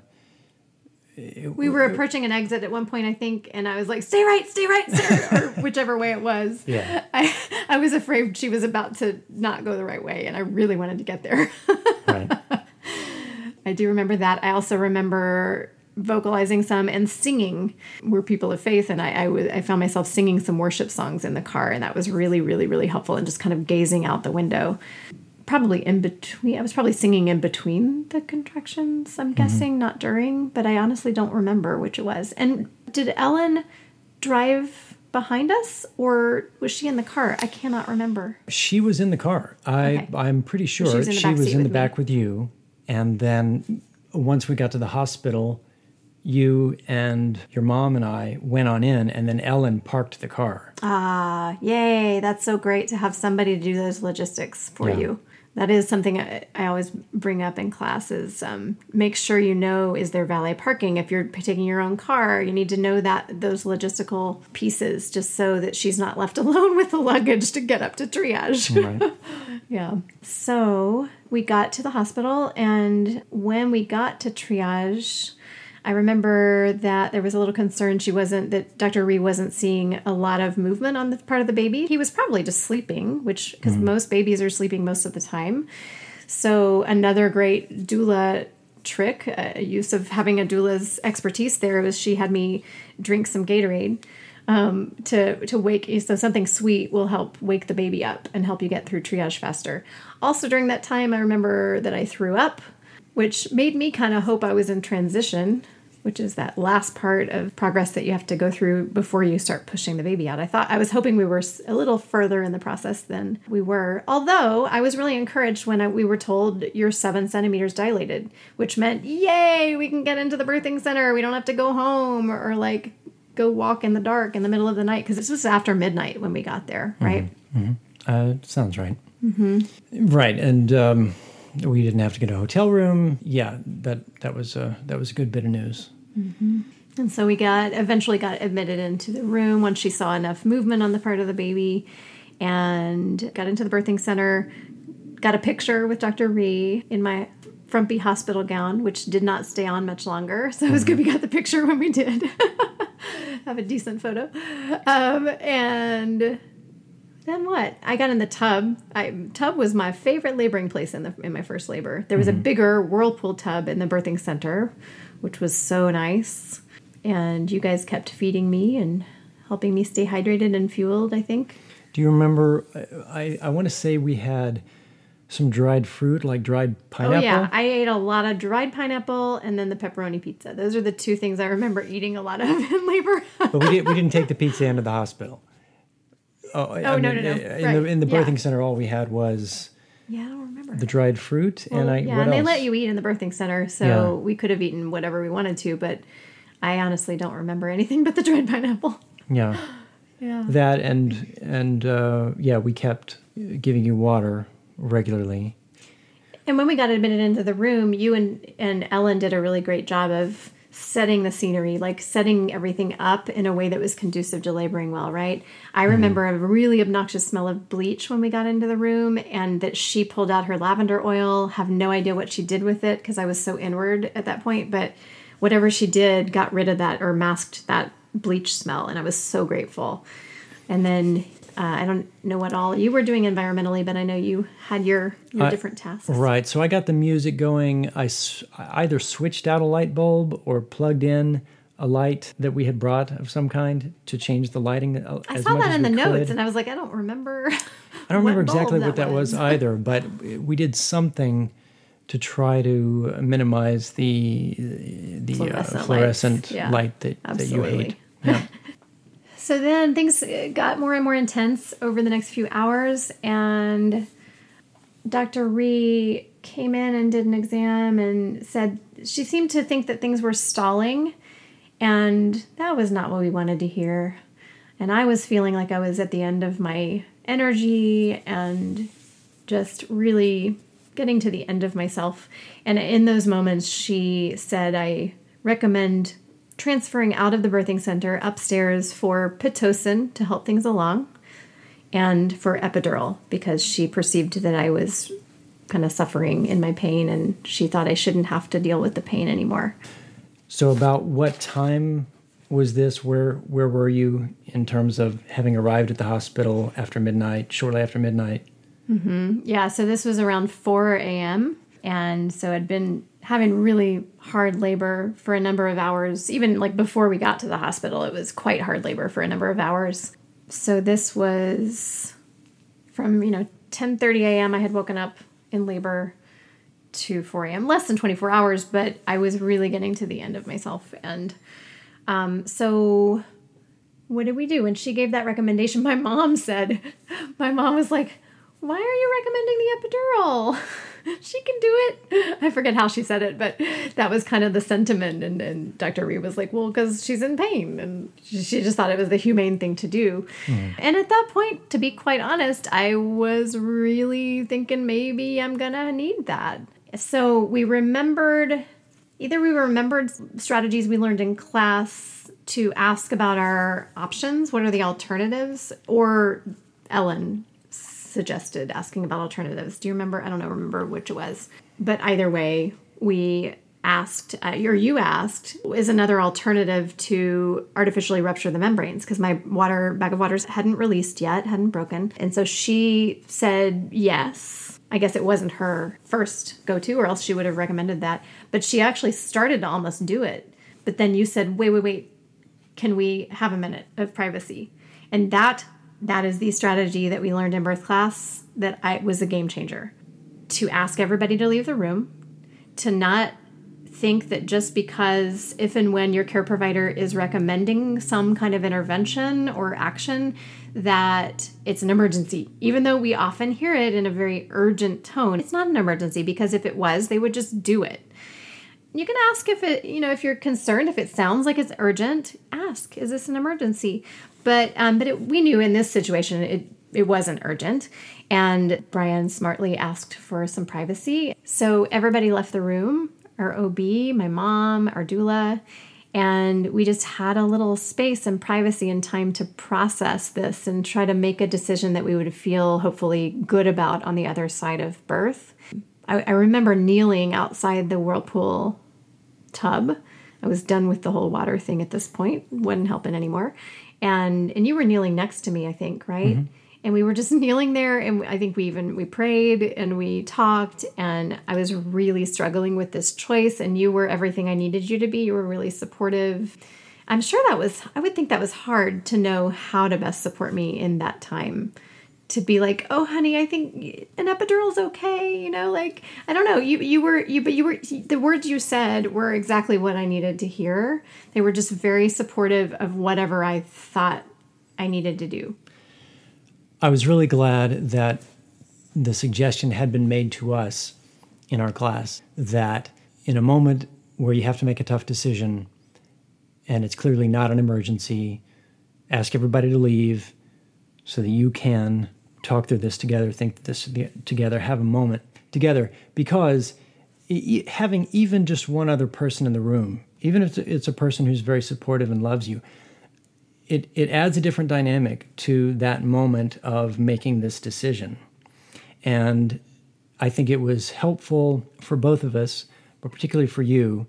we were approaching an exit at one point, I think, and I was like, "Stay right, stay right, sir," or whichever way it was. Yeah. I I was afraid she was about to not go the right way, and I really wanted to get there. right I do remember that. I also remember vocalizing some and singing. We're people of faith, and I I I found myself singing some worship songs in the car, and that was really, really, really helpful. And just kind of gazing out the window. Probably in between. I was probably singing in between the contractions. I'm guessing, not during, but I honestly don't remember which it was. And did Ellen drive behind us, or was she in the car? I cannot remember. she was in the car i Okay. i'm pretty sure she was in the back seat in the with back with you and then once we got to the hospital you and your mom and i went on in and then ellen parked the car Ah, yay. That's so great to have somebody to do those logistics for Yeah. you. That is something I, I always bring up in classes. Um, make sure you know is there valet parking. If you're taking your own car, you need to know that those logistical pieces just so that she's not left alone with the luggage to get up to triage. right Yeah. So we got to the hospital, and when we got to triage, I remember that there was a little concern she wasn't, that Dr. Ree wasn't seeing a lot of movement on the part of the baby. He was probably just sleeping, which, because most babies are sleeping most of the time. So, another great doula trick, uh, use of having a doula's expertise there was she had me drink some Gatorade um, to to wake so something sweet will help wake the baby up and help you get through triage faster. Also during that time, I remember that I threw up, which made me kind of hope I was in transition, which is that last part of progress that you have to go through before you start pushing the baby out. I thought I was hoping we were a little further in the process than we were. Although I was really encouraged when I, we were told you're seven centimeters dilated, which meant yay, we can get into the birthing center. We don't have to go home or, or like go walk in the dark in the middle of the night because this was after midnight when we got there, right? Uh, sounds right. Mm-hmm. Right, and um, we didn't have to get a hotel room. Yeah, that that was a that was a good bit of news. And so we got eventually got admitted into the room once she saw enough movement on the part of the baby and got into the birthing center, got a picture with Dr. Ree in my frumpy hospital gown, which did not stay on much longer. So it was good we got the picture when we did. Have a decent photo. Um, and then what? I got in the tub. I tub was my favorite laboring place in the in my first labor. There was a mm-hmm. bigger whirlpool tub in the birthing center, which was so nice. And you guys kept feeding me and helping me stay hydrated and fueled, I think. Do you remember? I I, I want to say we had some dried fruit, like dried pineapple. Oh yeah, I ate a lot of dried pineapple and then the pepperoni pizza. Those are the two things I remember eating a lot of in labor. but we didn't we didn't take the pizza into the hospital. Oh, I Oh, no, mean, no, no. In the in the yeah. birthing center, all we had was yeah, I don't remember. the dried fruit, and I yeah, and they let you eat in the birthing center, so Yeah. we could have eaten whatever we wanted to, but I honestly don't remember anything but the dried pineapple. yeah. Yeah. That and and uh, yeah, we kept giving you water regularly. And when we got admitted into the room, you and, and Ellen did a really great job of setting the scenery, like setting everything up in a way that was conducive to laboring well, right? I remember a really obnoxious smell of bleach when we got into the room, and that she pulled out her lavender oil. Have no idea what she did with it because I was so inward at that point, but whatever she did got rid of that or masked that bleach smell, and I was so grateful. And then uh, I don't know what all you were doing environmentally, but I know you had your your I- different tasks. Right. So I got the music going. I, either switched out a light bulb or plugged in a light that we had brought of some kind to change the lighting. uh, I as saw that in the we notes, and I was like, I don't remember. I don't remember exactly what that was, was. either, but we did something to try to minimize the the Fluorescent uh, fluorescent Yeah, light that, that you hate. Yeah. So then things got more and more intense over the next few hours, and Dr. Ree came in and did an exam and said she seemed to think that things were stalling. And that was not what we wanted to hear. And I was feeling like I was at the end of my energy and just really getting to the end of myself. And in those moments, she said, I recommend transferring out of the birthing center upstairs for Pitocin to help things along and for epidural because she perceived that I was kind of suffering in my pain and she thought I shouldn't have to deal with the pain anymore. So about what time was this? Where where were you in terms of having arrived at the hospital after midnight, shortly after midnight? Mm-hmm. Yeah, so this was around 4 a.m. And so I'd been having really hard labor for a number of hours. Even like before we got to the hospital, it was quite hard labor for a number of hours. So this was from, you know, 10:30 a.m. I had woken up in labor to 4 a.m. Less than 24 hours, but I was really getting to the end of myself. And um, so, what did we do? When she gave that recommendation, my mom said, my mom was like, Why are you recommending the epidural? she can do it. I forget how she said it, but that was kind of the sentiment. And, and Dr. Reed was like, well, because she's in pain. And she just thought it was the humane thing to do. Mm. And at that point, to be quite honest, I was really thinking maybe I'm going to need that. So we remembered either we remembered strategies we learned in class to ask about our options, what are the alternatives, or Ellen suggested asking about alternatives. Do you remember? I don't know, remember which it was. But either way, we asked, uh, or you asked, is another alternative to artificially rupture the membranes because my water bag of waters hadn't released yet, hadn't broken. And so she said yes. I guess it wasn't her first go to, or else she would have recommended that. But she actually started to almost do it. But then you said, wait, wait, wait, can we have a minute of privacy? And that that is the strategy that we learned in birth class that I was a game changer. To ask everybody to leave the room, to not think that just because if and when your care provider is recommending some kind of intervention or action that it's an emergency even though we often hear it in a very urgent tone it's not an emergency because if it was they would just do it you can ask if it you know if you're concerned if it sounds like it's urgent ask is this an emergency but um, but it, we knew in this situation it it wasn't urgent, and Brian smartly asked for some privacy. So everybody left the room. Our OB, my mom, our doula, and we just had a little space and privacy and time to process this and try to make a decision that we would feel hopefully good about on the other side of birth. I, I remember kneeling outside the whirlpool tub. I was done with the whole water thing at this point, wasn't helping anymore. And and you were kneeling next to me i think right? Mm-hmm. and we were just kneeling there and i think we even we prayed and we talked and i was really struggling with this choice and you were everything i needed you to be. You were really supportive. I'm sure that was i would think that was hard to know how to best support me in that time to be like, "Oh, honey, I think an epidural is okay." You know, like I don't know. You you were you but you were the words you said were exactly what I needed to hear. They were just very supportive of whatever I thought I needed to do. I was really glad that the suggestion had been made to us in our class that in a moment where you have to make a tough decision and it's clearly not an emergency, ask everybody to leave so that you can talk through this together, think this together, have a moment together. Because having even just one other person in the room, even if it's a person who's very supportive and loves you, it, it adds a different dynamic to that moment of making this decision. And I think it was helpful for both of us, but particularly for you,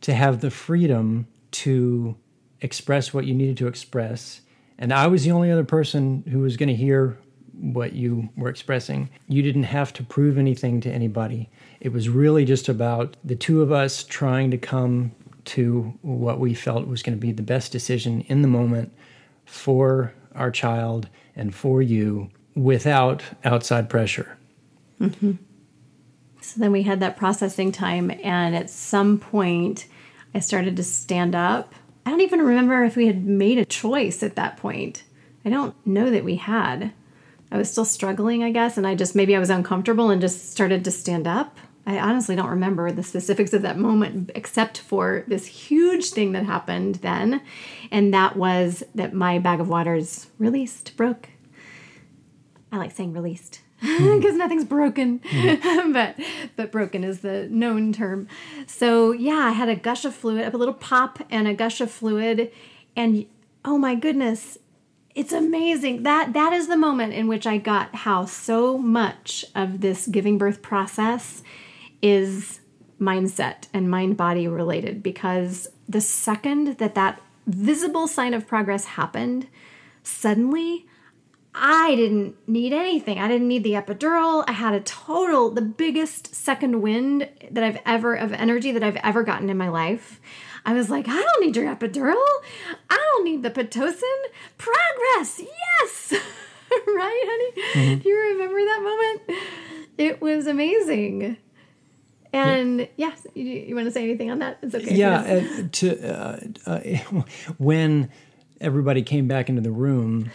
to have the freedom to express what you needed to express. And I was the only other person who was going to hear what you were expressing. You didn't have to prove anything to anybody. It was really just about the two of us trying to come to what we felt was going to be the best decision in the moment for our child and for you without outside pressure. Mm-hmm. So then we had that processing time, and at some point, I started to stand up. I don't even remember if we had made a choice at that point. I don't know that we had. I was still struggling, I guess, and I just maybe I was uncomfortable and just started to stand up. I honestly don't remember the specifics of that moment except for this huge thing that happened then. And that was that my bag of waters released, broke. I like saying released hmm. because nothing's broken hmm. but but broken is the known term so yeah i had a gush of fluid a little pop and a gush of fluid and oh my goodness it's amazing that that is the moment in which i got how so much of this giving birth process is mindset and mind body related because the second that that visible sign of progress happened suddenly I didn't need anything. I didn't need the epidural. I had a total, the biggest second wind that I've ever, of energy that I've ever gotten in my life. I was like, I don't need your epidural. I don't need the Pitocin. Progress, yes. right, honey? Mm-hmm. Do you remember that moment? It was amazing. And yeah. yes, you, you, want to say anything on that? It's okay. Yeah, uh, to uh, uh, when everybody came back into the room,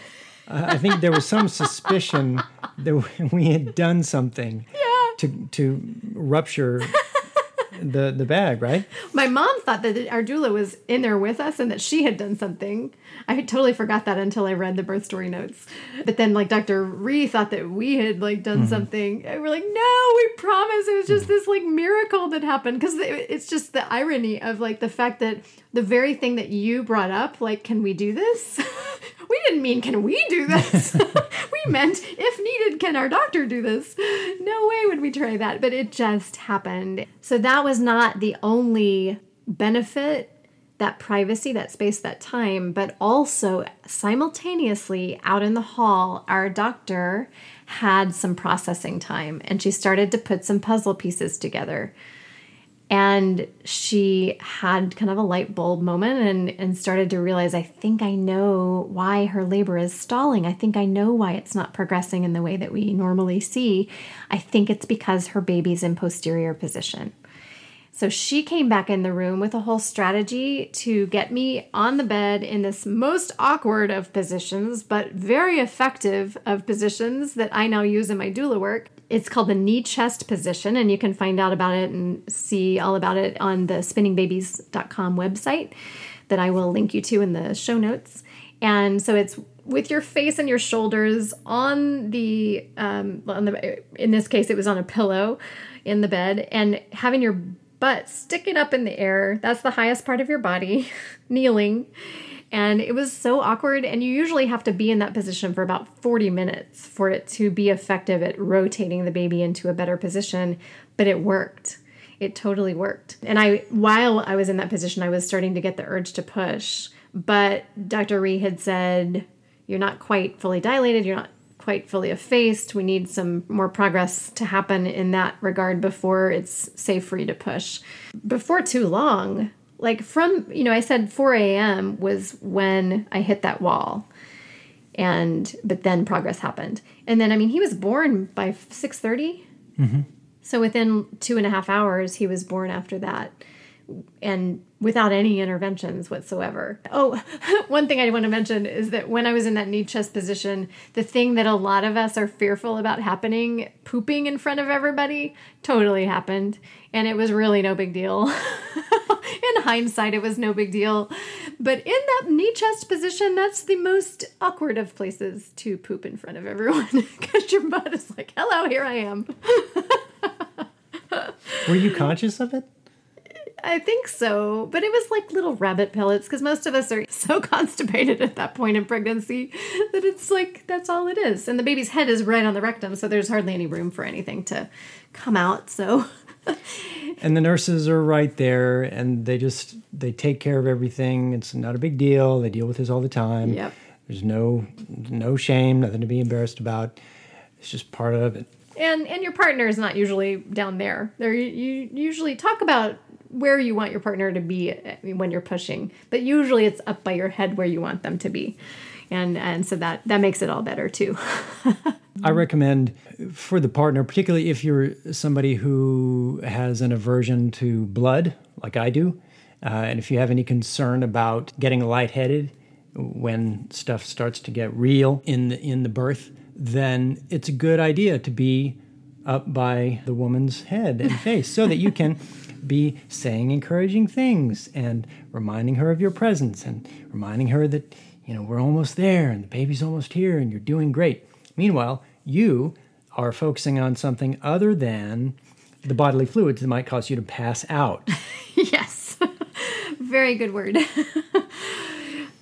I think there was some suspicion that we had done something yeah. to to rupture the the bag, right? My mom thought that our doula was in there with us and that she had done something. I totally forgot that until I read the birth story notes. But then, like Dr. Ree thought that we had like done mm-hmm. something. And we're like, no, we promise. It was just this like miracle that happened because it's just the irony of like the fact that the very thing that you brought up, like, can we do this? we didn't mean, can we do this? we meant, if needed, can our doctor do this? No way would we try that, but it just happened. So that was not the only benefit that privacy, that space, that time, but also simultaneously out in the hall, our doctor had some processing time and she started to put some puzzle pieces together and she had kind of a light bulb moment and, and started to realize i think i know why her labor is stalling. I think i know why it's not progressing in the way that we normally see. I think it's because her baby's in posterior position so she came back in the room with a whole strategy to get me on the bed in this most awkward of positions, but very effective of positions that I now use in my doula work. It's called the knee chest position, and you can find out about it and see all about it on the spinningbabies.com website that I will link you to in the show notes. And so it's with your face and your shoulders on the um, on the in this case it was on a pillow in the bed and having your butt it up in the air. That's the highest part of your body, kneeling. And it was so awkward. And you usually have to be in that position for about 40 minutes for it to be effective at rotating the baby into a better position. But it worked. It totally worked. And I, while I was in that position, I was starting to get the urge to push. But Dr. Ree had said, You're not quite fully dilated. You're not quite fully effaced. We need some more progress to happen in that regard before it's safe for you to push. Before too long, like from, you know, I said 4 a.m. was when I hit that wall. And, but then progress happened. And then, I mean, he was born by 6.30. Mm-hmm. So within two and a half hours, he was born after that and without any interventions whatsoever. Oh, one thing I want to mention is that when I was in that knee chest position, the thing that a lot of us are fearful about happening, pooping in front of everybody, totally happened. And it was really no big deal. in hindsight, it was no big deal. But in that knee chest position, that's the most awkward of places to poop in front of everyone because your butt is like, hello, here I am. Were you conscious of it? I think so, but it was like little rabbit pellets because most of us are so constipated at that point in pregnancy that it's like that's all it is. And the baby's head is right on the rectum, so there's hardly any room for anything to come out. So and the nurses are right there and they just they take care of everything. It's not a big deal. They deal with this all the time. Yep. There's no no shame, nothing to be embarrassed about. It's just part of it and and your partner is not usually down there. There you usually talk about where you want your partner to be uh, when you're pushing, but usually it's up by your head where you want them to be. And and so that that makes it all better too. I recommend for the partner, particularly if you're somebody who has an aversion to blood, like I do, uh, and if you have any concern about getting lightheaded when stuff starts to get real in the, in the birth, then it's a good idea to be up by the woman's head and face so that you can be saying encouraging things and reminding her of your presence and reminding her that, you know, we're almost there and the baby's almost here and you're doing great. Meanwhile, you are focusing on something other than the bodily fluids that might cause you to pass out. yes. Very good word.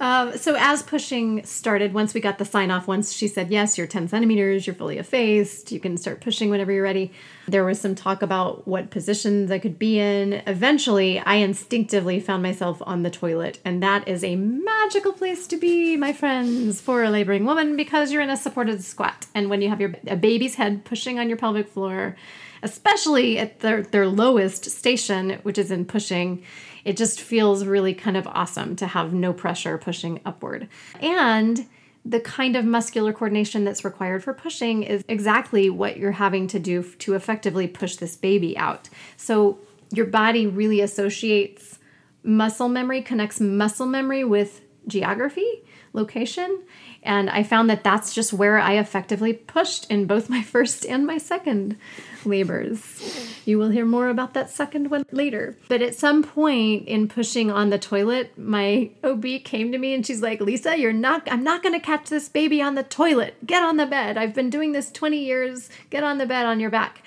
Um, so as pushing started, once we got the sign off, once she said, yes, you're 10 centimeters, you're fully effaced, you can start pushing whenever you're ready. There was some talk about what positions I could be in. Eventually, I instinctively found myself on the toilet, and that is a magical place to be, my friends, for a laboring woman because you're in a supported squat. And when you have your a baby's head pushing on your pelvic floor, especially at their, their lowest station, which is in pushing, it just feels really kind of awesome to have no pressure pushing upward. And the kind of muscular coordination that's required for pushing is exactly what you're having to do to effectively push this baby out. So your body really associates muscle memory, connects muscle memory with geography, location. And I found that that's just where I effectively pushed in both my first and my second labors. You will hear more about that second one later. But at some point in pushing on the toilet, my OB came to me and she's like, Lisa, you're not, I'm not going to catch this baby on the toilet. Get on the bed. I've been doing this 20 years. Get on the bed on your back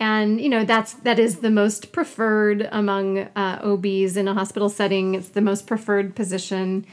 and you know that's that is the most preferred among uh, OBs in a hospital setting. It's the most preferred position,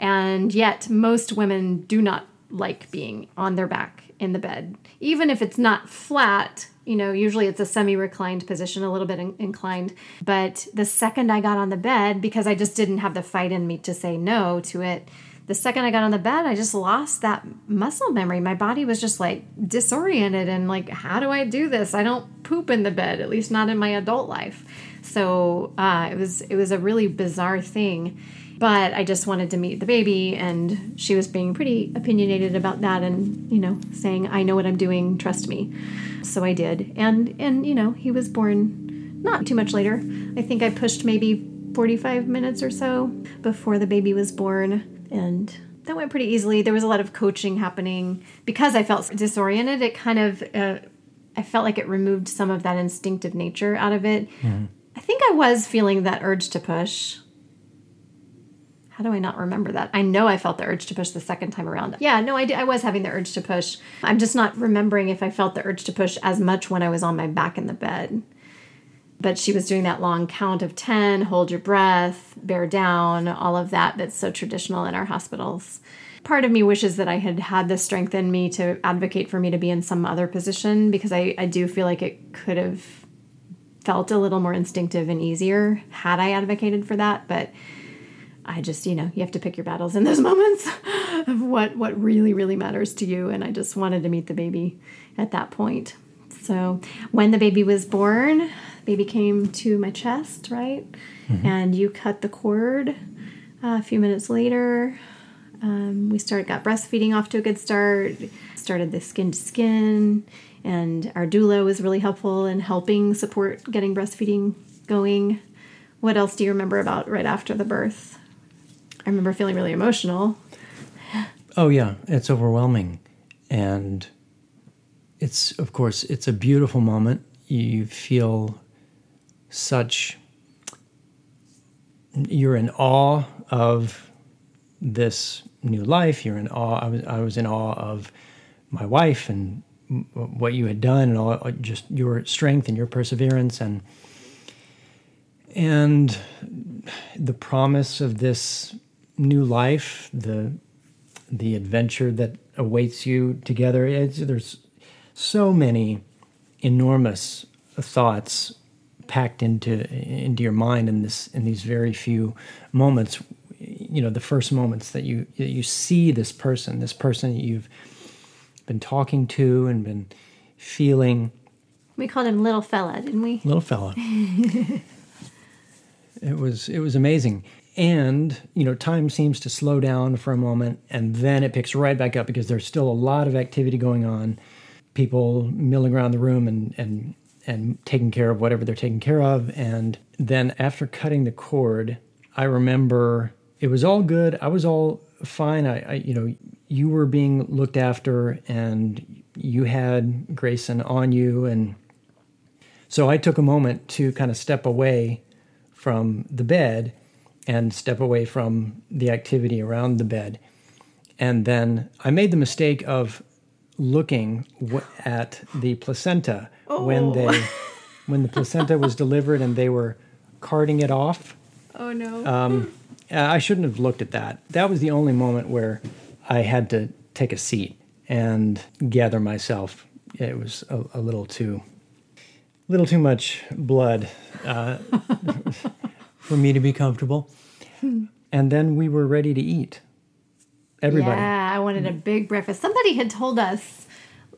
and yet, most women do not like being on their back in the bed. Even if it's not flat, you know, usually it's a semi reclined position, a little bit in- inclined. But the second I got on the bed, because I just didn't have the fight in me to say no to it, the second I got on the bed, I just lost that muscle memory. My body was just like disoriented and like, how do I do this? I don't poop in the bed, at least not in my adult life. So uh, it was it was a really bizarre thing but I just wanted to meet the baby, and she was being pretty opinionated about that, and you know, saying, "I know what I'm doing, trust me." So I did, and and you know, he was born not too much later. I think I pushed maybe 45 minutes or so before the baby was born, and that went pretty easily. There was a lot of coaching happening because I felt disoriented. It kind of uh, I felt like it removed some of that instinctive nature out of it. Mm. I think I was feeling that urge to push how do I not remember that? I know I felt the urge to push the second time around. Yeah, no, I, did, I was having the urge to push. I'm just not remembering if I felt the urge to push as much when I was on my back in the bed. But she was doing that long count of 10, hold your breath, bear down, all of that that's so traditional in our hospitals. Part of me wishes that I had had the strength in me to advocate for me to be in some other position because I, I do feel like it could have felt a little more instinctive and easier had I advocated for that. But I just, you know, you have to pick your battles in those moments of what what really really matters to you and I just wanted to meet the baby at that point. So, when the baby was born, baby came to my chest, right? Mm-hmm. And you cut the cord uh, a few minutes later. Um, we started got breastfeeding off to a good start. Started the skin to skin, and our doula was really helpful in helping support getting breastfeeding going. What else do you remember about right after the birth? I remember feeling really emotional. Oh yeah, it's overwhelming, and it's of course it's a beautiful moment. You feel such you're in awe of this new life. You're in awe. I was I was in awe of my wife and what you had done and all just your strength and your perseverance and and the promise of this new life, the the adventure that awaits you together. It's, there's so many enormous thoughts packed into into your mind in this in these very few moments. You know, the first moments that you that you see this person, this person that you've been talking to and been feeling. We called him Little Fella, didn't we? Little Fella. it was it was amazing and you know time seems to slow down for a moment and then it picks right back up because there's still a lot of activity going on. People milling around the room and and and taking care of whatever they're taking care of. And then after cutting the cord i remember it was all good. I was all fine. I, I you know you were being looked after and you had grayson on you. And So I took a moment to kind of step away from the bed and step away from the activity around the bed. And then I made the mistake of looking w- at the placenta when they when the placenta was delivered and they were carting it off. Oh no. Um, I shouldn't have looked at that. That was the only moment where I had to take a seat and gather myself. It was a, a little too, little too much blood uh, for me to be comfortable. Hmm. And then we were ready to eat. Everybody. Yeah, I wanted a big breakfast. Somebody had told us,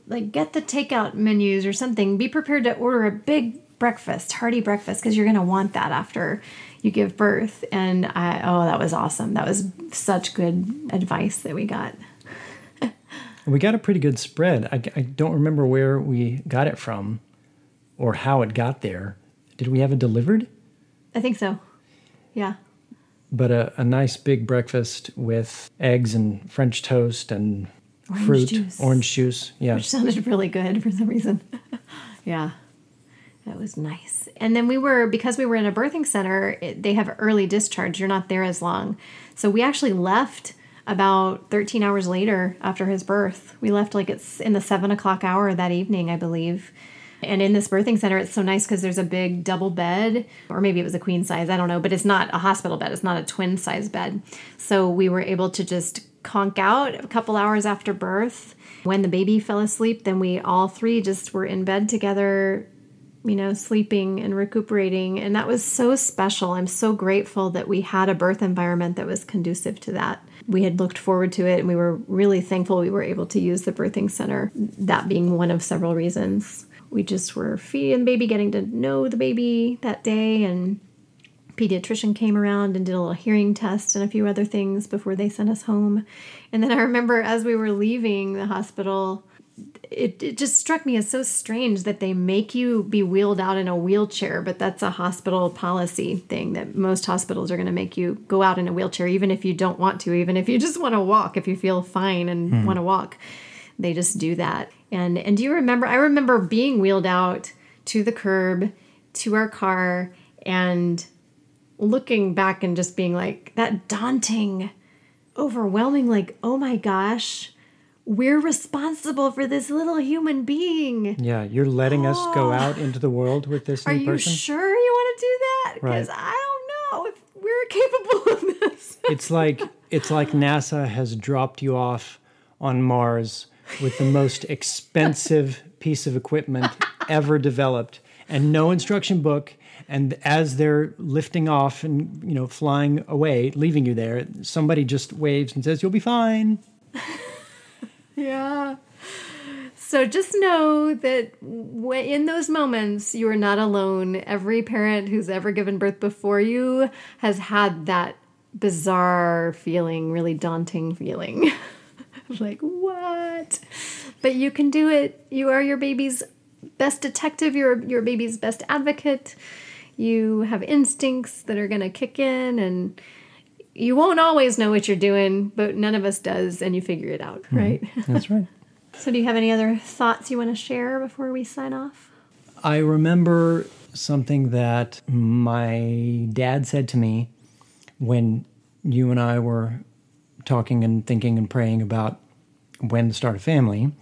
like, get the takeout menus or something. Be prepared to order a big breakfast, hearty breakfast, because you're going to want that after you give birth. And I, oh, that was awesome. That was such good advice that we got. We got a pretty good spread. I, I don't remember where we got it from or how it got there. Did we have it delivered? I think so. Yeah. But a, a nice big breakfast with eggs and French toast and Orange fruit, juice. orange juice. Yeah. which sounded really good for some reason. yeah, that was nice. And then we were because we were in a birthing center. It, they have early discharge. You're not there as long, so we actually left about 13 hours later after his birth. We left like it's in the seven o'clock hour that evening, I believe. And in this birthing center, it's so nice because there's a big double bed, or maybe it was a queen size, I don't know, but it's not a hospital bed. It's not a twin size bed. So we were able to just conk out a couple hours after birth. When the baby fell asleep, then we all three just were in bed together, you know, sleeping and recuperating. And that was so special. I'm so grateful that we had a birth environment that was conducive to that. We had looked forward to it and we were really thankful we were able to use the birthing center, that being one of several reasons. We just were feeding the baby, getting to know the baby that day, and pediatrician came around and did a little hearing test and a few other things before they sent us home. And then I remember as we were leaving the hospital, it, it just struck me as so strange that they make you be wheeled out in a wheelchair, but that's a hospital policy thing that most hospitals are going to make you go out in a wheelchair, even if you don't want to, even if you just want to walk, if you feel fine and hmm. want to walk. They just do that. And and do you remember? I remember being wheeled out to the curb, to our car, and looking back and just being like that daunting, overwhelming, like, oh my gosh, we're responsible for this little human being. Yeah, you're letting us go oh. out into the world with this Are you person. sure you want to do that? Because Right. I don't know if we're capable of this. it's like it's like NASA has dropped you off on Mars with the most expensive piece of equipment ever developed and no instruction book and as they're lifting off and you know flying away leaving you there somebody just waves and says you'll be fine Yeah. So just know that in those moments, you are not alone. Every parent who's ever given birth before you has had that bizarre feeling, really daunting feeling. like, what? But you can do it. You are your baby's best detective, you're your baby's best advocate. You have instincts that are going to kick in and you won't always know what you're doing, but none of us does, and you figure it out, mm-hmm. right? that's right so, do you have any other thoughts you want to share before we sign off? I remember something that my dad said to me when you and I were talking and thinking and praying about when to start a family,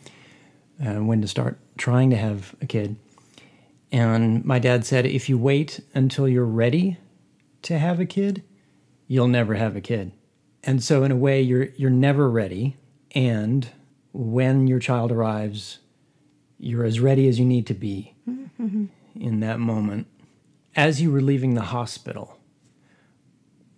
uh, when to start trying to have a kid. And my dad said, if you wait until you're ready to have a kid, you'll never have a kid. And so, in a way, you're you're never ready. And when your child arrives, you're as ready as you need to be in that moment. As you were leaving the hospital,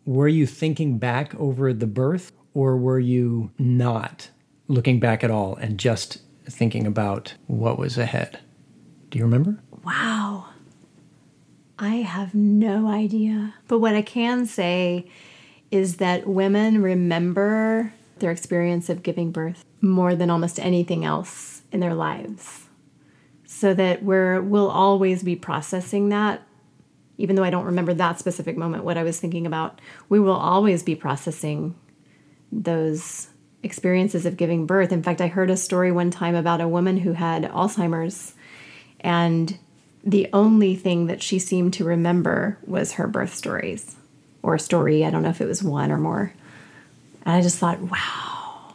were you thinking back over the birth or were you not looking back at all and just thinking about what was ahead? Do you remember? Wow. I have no idea. But what I can say is that women remember their experience of giving birth more than almost anything else in their lives. So that we're we'll always be processing that even though I don't remember that specific moment what I was thinking about, we will always be processing those experiences of giving birth. In fact, I heard a story one time about a woman who had Alzheimer's and the only thing that she seemed to remember was her birth stories or a story. I don't know if it was one or more. And I just thought, wow,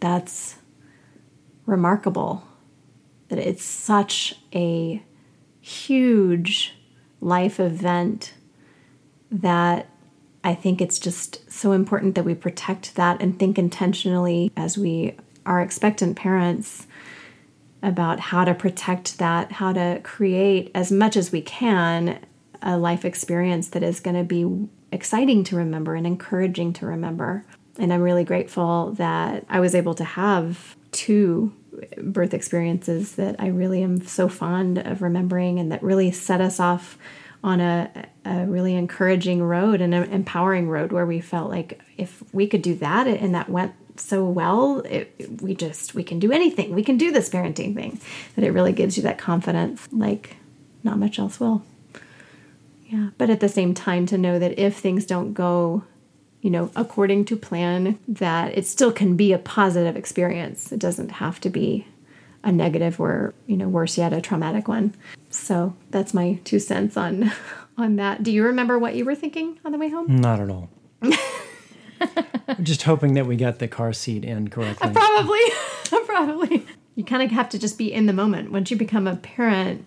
that's remarkable that it's such a huge life event that I think it's just so important that we protect that and think intentionally as we are expectant parents about how to protect that, how to create as much as we can a life experience that is going to be exciting to remember and encouraging to remember. And I'm really grateful that I was able to have two birth experiences that I really am so fond of remembering and that really set us off on a, a really encouraging road and an empowering road where we felt like if we could do that and that went so well it, we just we can do anything. We can do this parenting thing. That it really gives you that confidence like not much else will. Yeah but at the same time to know that if things don't go you know according to plan that it still can be a positive experience. It doesn't have to be a negative or you know worse yet a traumatic one so that's my two cents on on that do you remember what you were thinking on the way home not at all just hoping that we got the car seat in correctly. Probably. Probably. You kind of have to just be in the moment. Once you become a parent,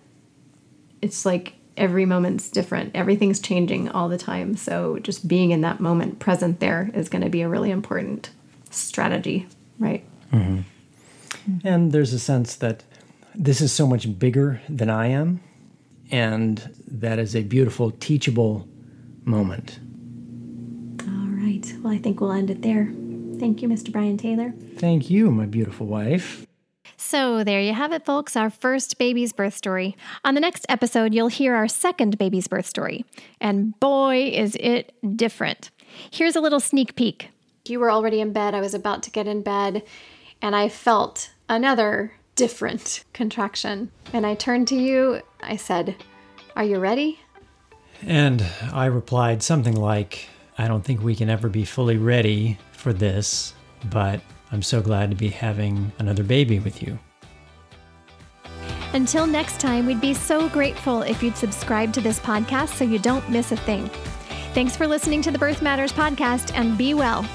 it's like every moment's different. Everything's changing all the time. So just being in that moment, present there, is going to be a really important strategy, right? Mm-hmm. And there's a sense that this is so much bigger than I am, and that is a beautiful, teachable moment All right. Well, I think we'll end it there. Thank you, Mr. Brian Taylor. Thank you, my beautiful wife. So, there you have it, folks, our first baby's birth story. On the next episode, you'll hear our second baby's birth story. And boy, is it different. Here's a little sneak peek. You were already in bed. I was about to get in bed, and I felt another different contraction. And I turned to you. I said, Are you ready? And I replied something like, I don't think we can ever be fully ready for this, but I'm so glad to be having another baby with you. Until next time, we'd be so grateful if you'd subscribe to this podcast so you don't miss a thing. Thanks for listening to the Birth Matters podcast and be well.